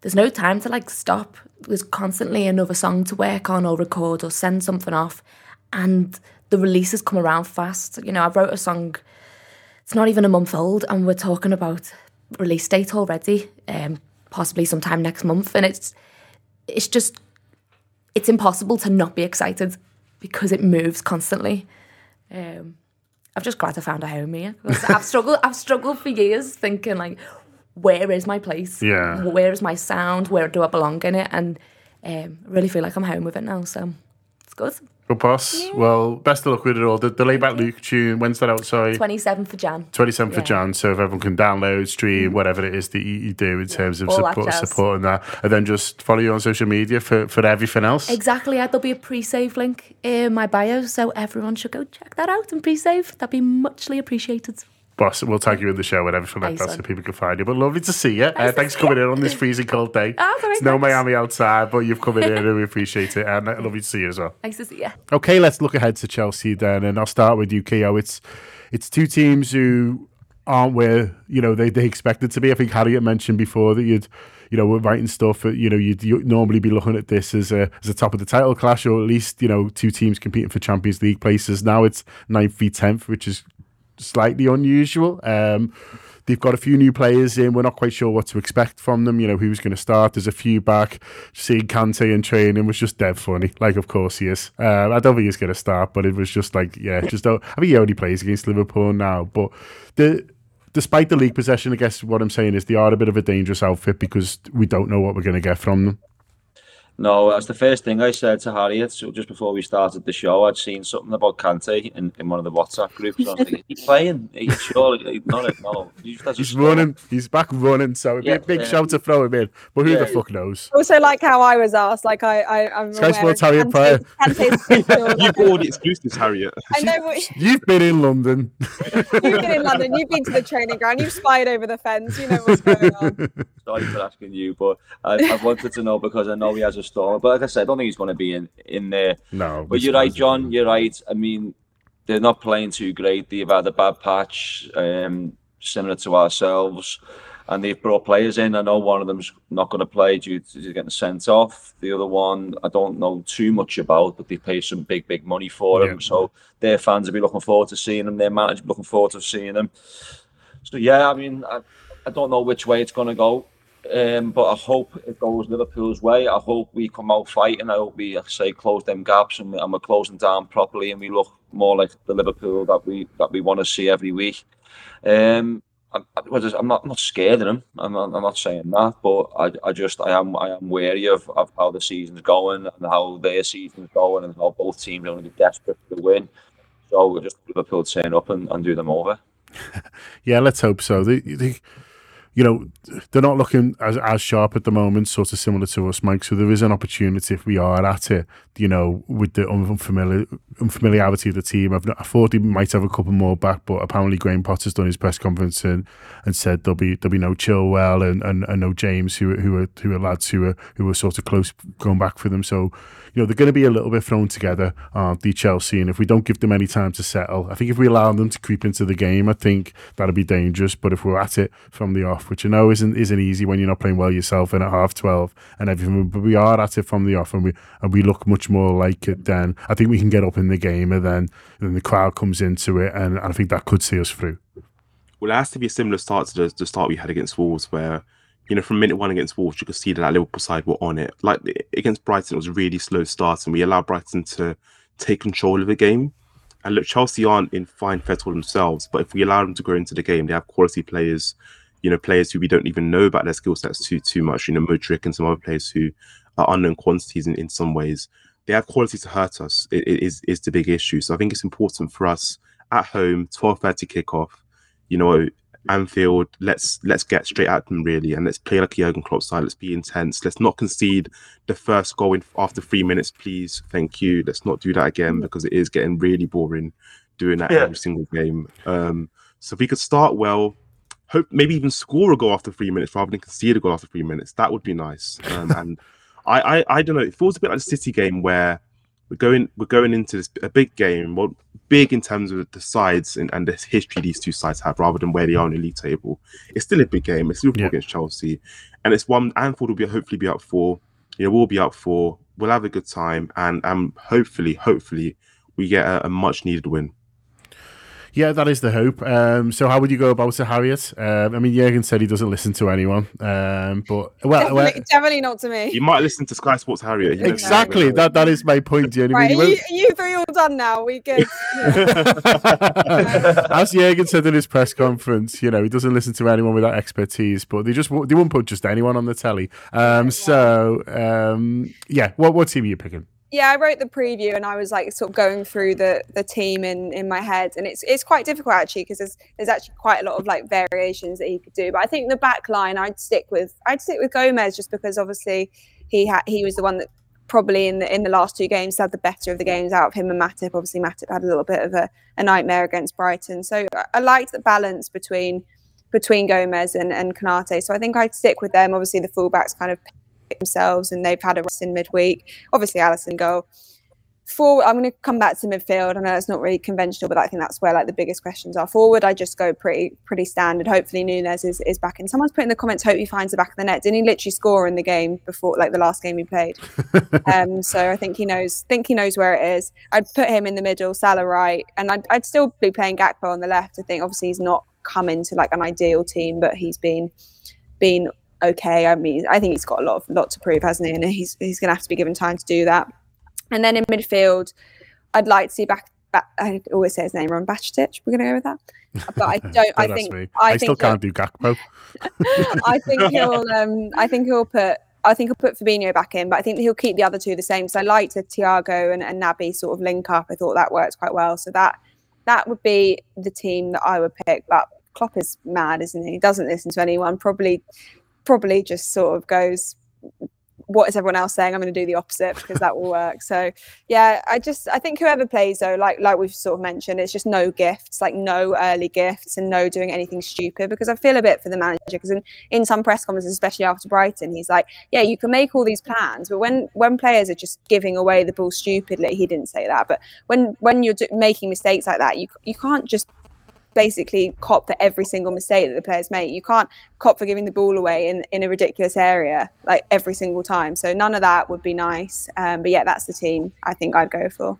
there's no time to like stop. There's constantly another song to work on or record or send something off, and the releases come around fast. You know, I wrote a song. It's not even a month old, and we're talking about release date already, um, possibly sometime next month, and it's it's just it's impossible to not be excited because it moves constantly. Um, I'm just glad I found a home here. I've <laughs> struggled. I've struggled for years thinking like, where is my place? Yeah. Where is my sound? Where do I belong in it? And um, I really feel like I'm home with it now. So it's good. Good boss. Well, best of luck with it all. The, the Laidback Luke tune, when's that out? Sorry. 27th of Jan. 27th of Jan, so if everyone can download, stream, whatever it is that you, you do in terms of All that support, jazz. supporting that, and then just follow you on social media for, for everything else. Exactly. Yeah, there'll be a pre-save link in my bio, so everyone should go check that out and pre-save. That'd be muchly appreciated. Boss, we'll tag you in the show and everything like that so people can find you. But lovely to see you. Uh, thanks for coming in on this freezing cold day. Oh, great, it's no. Miami outside, but you've come in here and we <laughs> appreciate it. And uh, lovely to see you as well. Nice to see you. Okay, let's look ahead to Chelsea then, and I'll start with you, Keo. It's it's two teams who aren't where you know they, they expected to be. I think Harriet mentioned before that you'd you know were writing stuff. You know you'd, you'd normally be looking at this as a as a top of the title clash, or at least you know two teams competing for Champions League places. Now it's ninth v tenth, which is slightly unusual. Um, they've got a few new players in. We're not quite sure what to expect from them. You know, who's going to start. There's a few back. Seeing Kante in training was just dead funny. Like, of course he is. Um, I don't think he's going to start, but it was just like, yeah, <laughs> just don't. I think he only plays against Liverpool now. But the despite the league possession, I guess what I'm saying is they are a bit of a dangerous outfit because we don't know what we're going to get from them. No, that's the first thing I said to Harriet so just before we started the show. I'd seen something about Kante in, in one of the WhatsApp groups. I was like, he's playing. He's surely not. No, he's, He's running. He's back running. So it'd be Yeah, a big yeah. shout to throw him in. But who Yeah, the fuck knows? Also, like how I was asked, like I, I I'm Sky aware Sports Harriet Prior. Kante's- <laughs> Kante's <laughs> You've like, got all the exclusives, Harriet. I know what <laughs> You've been in London. you've been in London. You've been to the training ground. You've spied over the fence. You know what's going on. Sorry for asking you, but I, I wanted to know because I know he has a storm. But like I said, I don't think he's going to be in, in there. No. But you're right, John. You're right. I mean, they're not playing too great. They've had a bad patch, um, similar to ourselves. and they've brought players in. I know one of them's not going to play due to getting sent off. The other one, I don't know too much about, but they pay some big, big money for yeah. him. So their fans will be looking forward to seeing him. Their manager looking forward to seeing him. So yeah, I mean, I, I don't know which way it's going to go. Um, but I hope it goes Liverpool's way. I hope we come out fighting. I hope we, I say, close them gaps and, and we're closing down properly, and we look more like the Liverpool that we that we want to see every week. Um, I'm not I'm not scared of them. I'm not, I'm not saying that, but I, I just I am I am wary of, of how the season's going and how their season's going and how both teams are going to be desperate to win. So just Liverpool turn up and, and do them over. <laughs> yeah, let's hope so. The, the, you know, they're not looking as, as sharp at the moment, sort of similar to us, Mike. So there is an opportunity if we are at it, you know, with the unfamiliar unfamiliarity of the team. I've, I thought he might have a couple more back, but apparently Graham Potter's done his press conference and, and said there'll be there'll be no Chilwell and, and, and no James who who are who are lads who are who are sort of close going back for them. So you know, they're going to be a little bit thrown together, um, aren't they, Chelsea? And if we don't give them any time to settle, I think if we allow them to creep into the game, I think that'll be dangerous. But if we're at it from the off, which I know isn't isn't easy when you're not playing well yourself and at half twelve and everything, but we are at it from the off and we and we look much more like it. Then I think we can get up in the game, and then then the crowd comes into it, and, and I think that could see us through. Well, it has to be a similar start to the, the start we had against Wolves, where you know, from minute one against Wolves, you could see that, that Liverpool side were on it. Like against Brighton, it was a really slow start, and we allowed Brighton to take control of the game. And look, Chelsea aren't in fine fettle themselves, but if we allow them to go into the game, they have quality players, you know, players who we don't even know about their skill sets too too much. You know, Mudryk and some other players who are unknown quantities in, in some ways. They have quality to hurt us. It, it is is the big issue. So I think it's important for us at home, twelve thirty kickoff. You know, Anfield, let's let's get straight at them really, and let's play like a Jurgen Klopp style. Let's be intense. Let's not concede the first goal in after three minutes, please. Thank you. Let's not do that again because it is getting really boring doing that yeah. every single game. Um, so if we could start well, hope maybe even score a goal after three minutes rather than concede a goal after three minutes, that would be nice. Um, and I, I I don't know. It feels a bit like a City game where we're going we're going into this a big game, well, big in terms of the sides and, and the history these two sides have, rather than where they are in the league table. It's still a big game. It's Liverpool yeah. against Chelsea, and it's one Anfield will be hopefully be up for. You know, we'll be up for. We'll have a good time, and um, hopefully, hopefully, we get a, a much needed win. Yeah, that is the hope. Um, so, how would you go about it, Harriet? Um, I mean, Jurgen said he doesn't listen to anyone, um, but well, definitely, well, definitely, not to me. You might listen to Sky Sports, Harriet. Exactly. That that is my point, Jenny. Right, are, you, you three all done now? We good. <laughs> As Jurgen said in his press conference, you know, he doesn't listen to anyone without expertise, but they just they won't put just anyone on the telly. Um, so, um, yeah, what what team are you picking? Yeah, I wrote the preview and I was like sort of going through the the team in in my head, and it's it's quite difficult actually because there's there's actually quite a lot of like variations that he could do. But I think the back line I'd stick with I'd stick with Gomez just because obviously he had he was the one that probably in the in the last two games had the better of the games out of him and Matip. Obviously Matip had a little bit of a, a nightmare against Brighton, so I, liked the balance between between Gomez and and Konate. So I think I'd stick with them. Obviously the fullbacks kind of themselves and they've had a rest in midweek. Obviously, Alisson go. Forward, I'm going to come back to midfield. I know it's not really conventional, but I think that's where like the biggest questions are. Forward, I just go pretty pretty standard. Hopefully, Nunez is, is back. And someone's put in the comments, hope he finds the back of the net. Didn't he literally score in the game before, like the last game he played? <laughs> um, so I think he knows. Think he knows where it is. I'd put him in the middle, Salah right, and I'd, I'd still be playing Gakpo on the left. I think obviously he's not come into like an ideal team, but he's been been okay. I mean, I think he's got a lot of lot to prove, hasn't he? And he's he's going to have to be given time to do that. And then in midfield, I'd like to see back. back I always say his name wrong, Bajcetic. We're going to go with that. But I <laughs> don't. I think. I, I think still can't do Gakpo. <laughs> I think he'll. Um, I think he'll put. I think he'll put Fabinho back in, but I think he'll keep the other two the same. So I liked the Thiago and, and Naby sort of link up. I thought that worked quite well. So that that would be the team that I would pick. But Klopp is mad, isn't he? He doesn't listen to anyone. Probably probably just sort of goes what is everyone else saying? I'm going to do the opposite because that will work. So yeah i just i think whoever plays though like like we've sort of mentioned it's just no gifts like no early gifts and no doing anything stupid because i feel a bit for the manager because in, in some press conferences especially after brighton he's like yeah you can make all these plans but when when players are just giving away the ball stupidly he didn't say that but when when you're do, making mistakes like that you you can't just basically cop for every single mistake that the players make. You can't cop for giving the ball away in, in a ridiculous area like every single time. So none of that would be nice. Um, but yeah, that's the team I think I'd go for.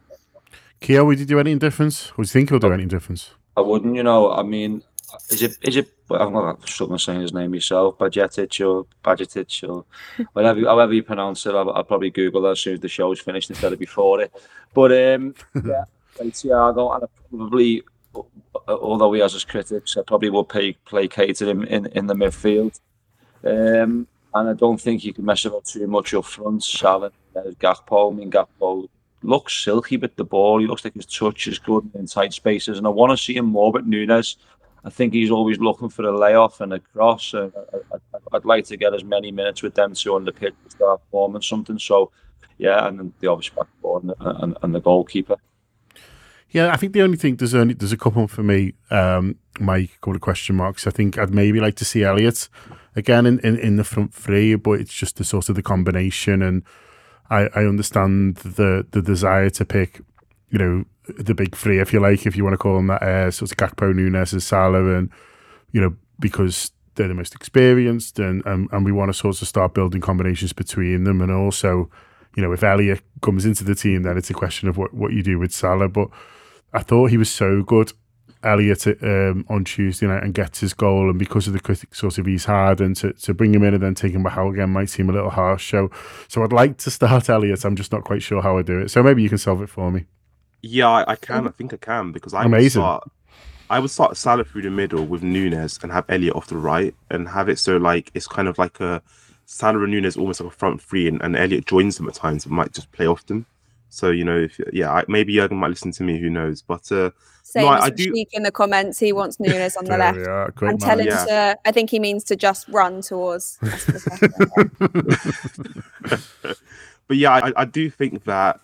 Kia, would you do any difference? Would you think he'll do any difference? I wouldn't, you know. I mean, is it is it? I'm not struggling saying his name myself, Bajetic or Bajetic or <laughs> whatever, however you pronounce it. I'll, I'll, probably Google that as soon as the show's finished instead of before it. But um, <laughs> yeah, Thiago, and I probably, although he has his critics, I probably will play placated him in, in the midfield. Um, and I don't think you can mess about too much up front. Salah, Gakpo, I mean, Gakpo looks silky with the ball. He looks like his touch is good in tight spaces, and I want to see him more. But Nunez, I think he's always looking for a layoff and a cross. Uh, I, would like to get as many minutes with them two on the pitch to start forming something. So, yeah, and the obvious backboard and, and, and, the goalkeeper. Yeah, I think the only thing there's only there's a couple for me, um, a couple of question marks. I think I'd maybe like to see Elliot again in, in, in the front three, but it's just the sort of the combination and I, I understand the the desire to pick, you know, the big three, if you like, if you want to call them that, uh, sort of Gakpo, Nunez, and Salah, and you know, because they're the most experienced, and and, and we want to sort of start building combinations between them, and also, you know, if Elliot comes into the team, then it's a question of what what you do with Salah. But I thought he was so good Elliot um, on Tuesday night and gets his goal, and because of the critics sort of he's had, and to, to bring him in and then take him back out again might seem a little harsh. So, so I'd like to start Elliot. I'm just not quite sure how I do it. So maybe you can solve it for me. Yeah, I, I can. I think I can because I Amazing. Would start, I would start Salah through the middle with Nunez and have Elliot off the right, and have it so like it's kind of like a Salah and Nunez almost like a front three, and, and Elliott joins them at times and might just play off them. So you know, if yeah, I, maybe Jurgen might listen to me. Who knows? But uh, same no, I, I do... in the comments. He wants Nunez on the left. and tell him yeah. to, I think he means to just run towards. <laughs> <laughs> but yeah, I, I, do think that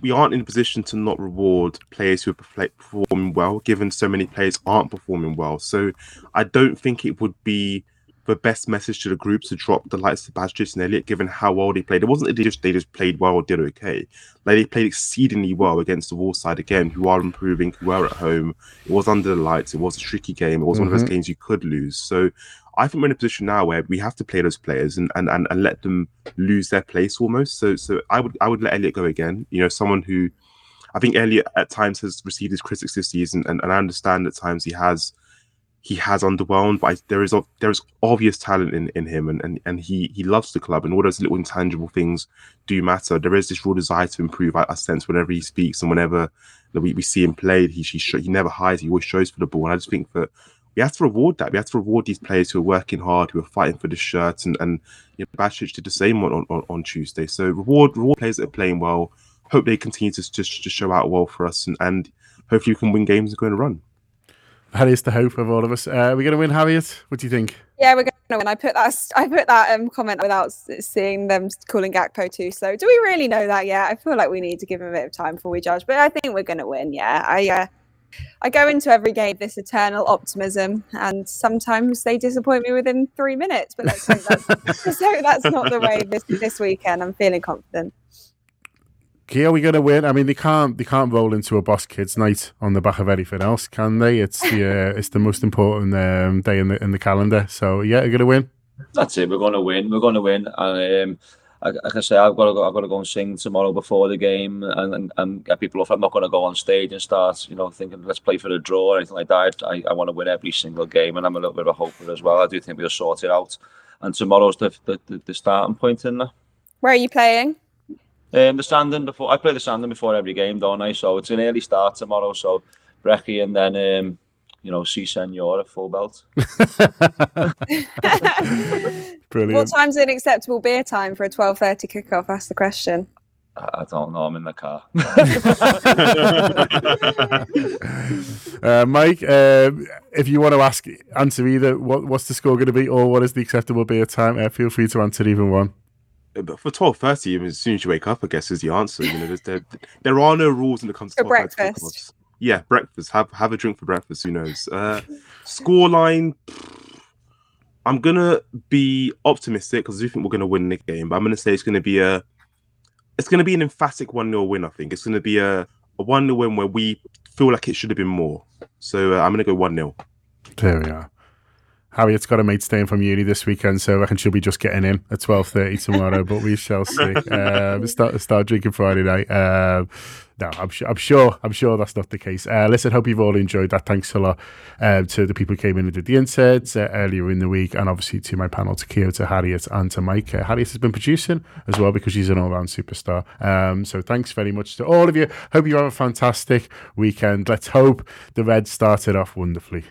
we aren't in a position to not reward players who are performing well, given so many players aren't performing well. So I don't think it would be the best message to the group to drop the likes of Bajic and Elliott, given how well they played. It wasn't that they just, they just played well or did okay. Like they played exceedingly well against the Wall side again, who are improving, who are at home. It was under the lights. It was a tricky game. It was mm-hmm. one of those mm-hmm. games you could lose. So I think we're in a position now where we have to play those players and, and, and, and let them lose their place almost. So so I would I would let Elliott go again. You know, someone who I think Elliott at times has received his critics this season, and, and I understand at times he has he has underwhelmed, but there is there is obvious talent in, in him, and, and and he he loves the club, and all those little intangible things do matter. There is this real desire to improve. I, I sense whenever he speaks and whenever we, we see him play, he he, he never hides. He always shows for the ball, and I just think that we have to reward that. We have to reward these players who are working hard, who are fighting for the shirt, and and you know, did the same on, on on Tuesday. So reward reward players that are playing well. Hope they continue to just to show out well for us, and, and hopefully we can win games and go on a run. That is the hope of all of us. Uh, are we going to win, Harriet? What do you think? Yeah, we're going to win. I put that I put that um, comment without seeing them calling Gakpo too slow. Do we really know that yet? I feel like we need to give him a bit of time before we judge, but I think we're going to win. Yeah, I uh, I go into every game this eternal optimism, and sometimes they disappoint me within three minutes. But let's hope that's, <laughs> so that's not the way this this weekend. I'm feeling confident. Kia, are we going to win? I mean, they can't they can't roll into a boss kids night on the back of anything else, can they? It's the <laughs> uh, it's the most important um, day in the in the calendar. So yeah, we're going to win. That's it. We're going to win. We're going to win. And um, like I say, I've got to go. I've got to go and sing tomorrow before the game, and, and, and get people off. I'm not going to go on stage and start, you know, thinking let's play for the draw or anything like that. I, I want to win every single game, and I'm a little bit of a hoper as well. I do think we'll sort it out. And tomorrow's the the, the, the starting point in there. Where are you playing? Um, the Sandon before I play the Sandon before every game, don't I? So it's an early start tomorrow. So Brechy and then um, you know, see Senor at full belt. <laughs> Brilliant. What time's an acceptable beer time for a twelve thirty kickoff? That's the question. I don't know. I'm in the car. <laughs> <laughs> uh, Mike, uh, if you want to ask, answer either what, what's the score going to be or what is the acceptable beer time, uh, feel free to answer even one but for twelve thirty, as soon as you wake up, I guess is the answer. You know, there there are no rules when it comes to breakfast. Yeah, breakfast. Have have a drink for breakfast. Who knows? Uh, scoreline. I'm gonna be optimistic because I do think we're gonna win the game. But I'm gonna say it's gonna be a, it's gonna be an emphatic one 0 win. I think it's gonna be a a one 0 win where we feel like it should have been more. So uh, I'm going to go 1 0. There we are. Harriet's got a mate staying from uni this weekend, so I reckon she'll be just getting in at twelve thirty tomorrow. but we shall see. <laughs> Um, start start drinking Friday night. Um, no, I'm, I'm sure. I'm sure that's not the case. Uh, listen, hope you've all enjoyed that. Thanks a lot um, to the people who came in and did the inserts uh, earlier in the week, and obviously to my panel, to Keo, to Harriet, and to Mike. Uh, Harriet has been producing as well because she's an all-round superstar. Um, so thanks very much to all of you. Hope you have a fantastic weekend. Let's hope the Reds started off wonderfully.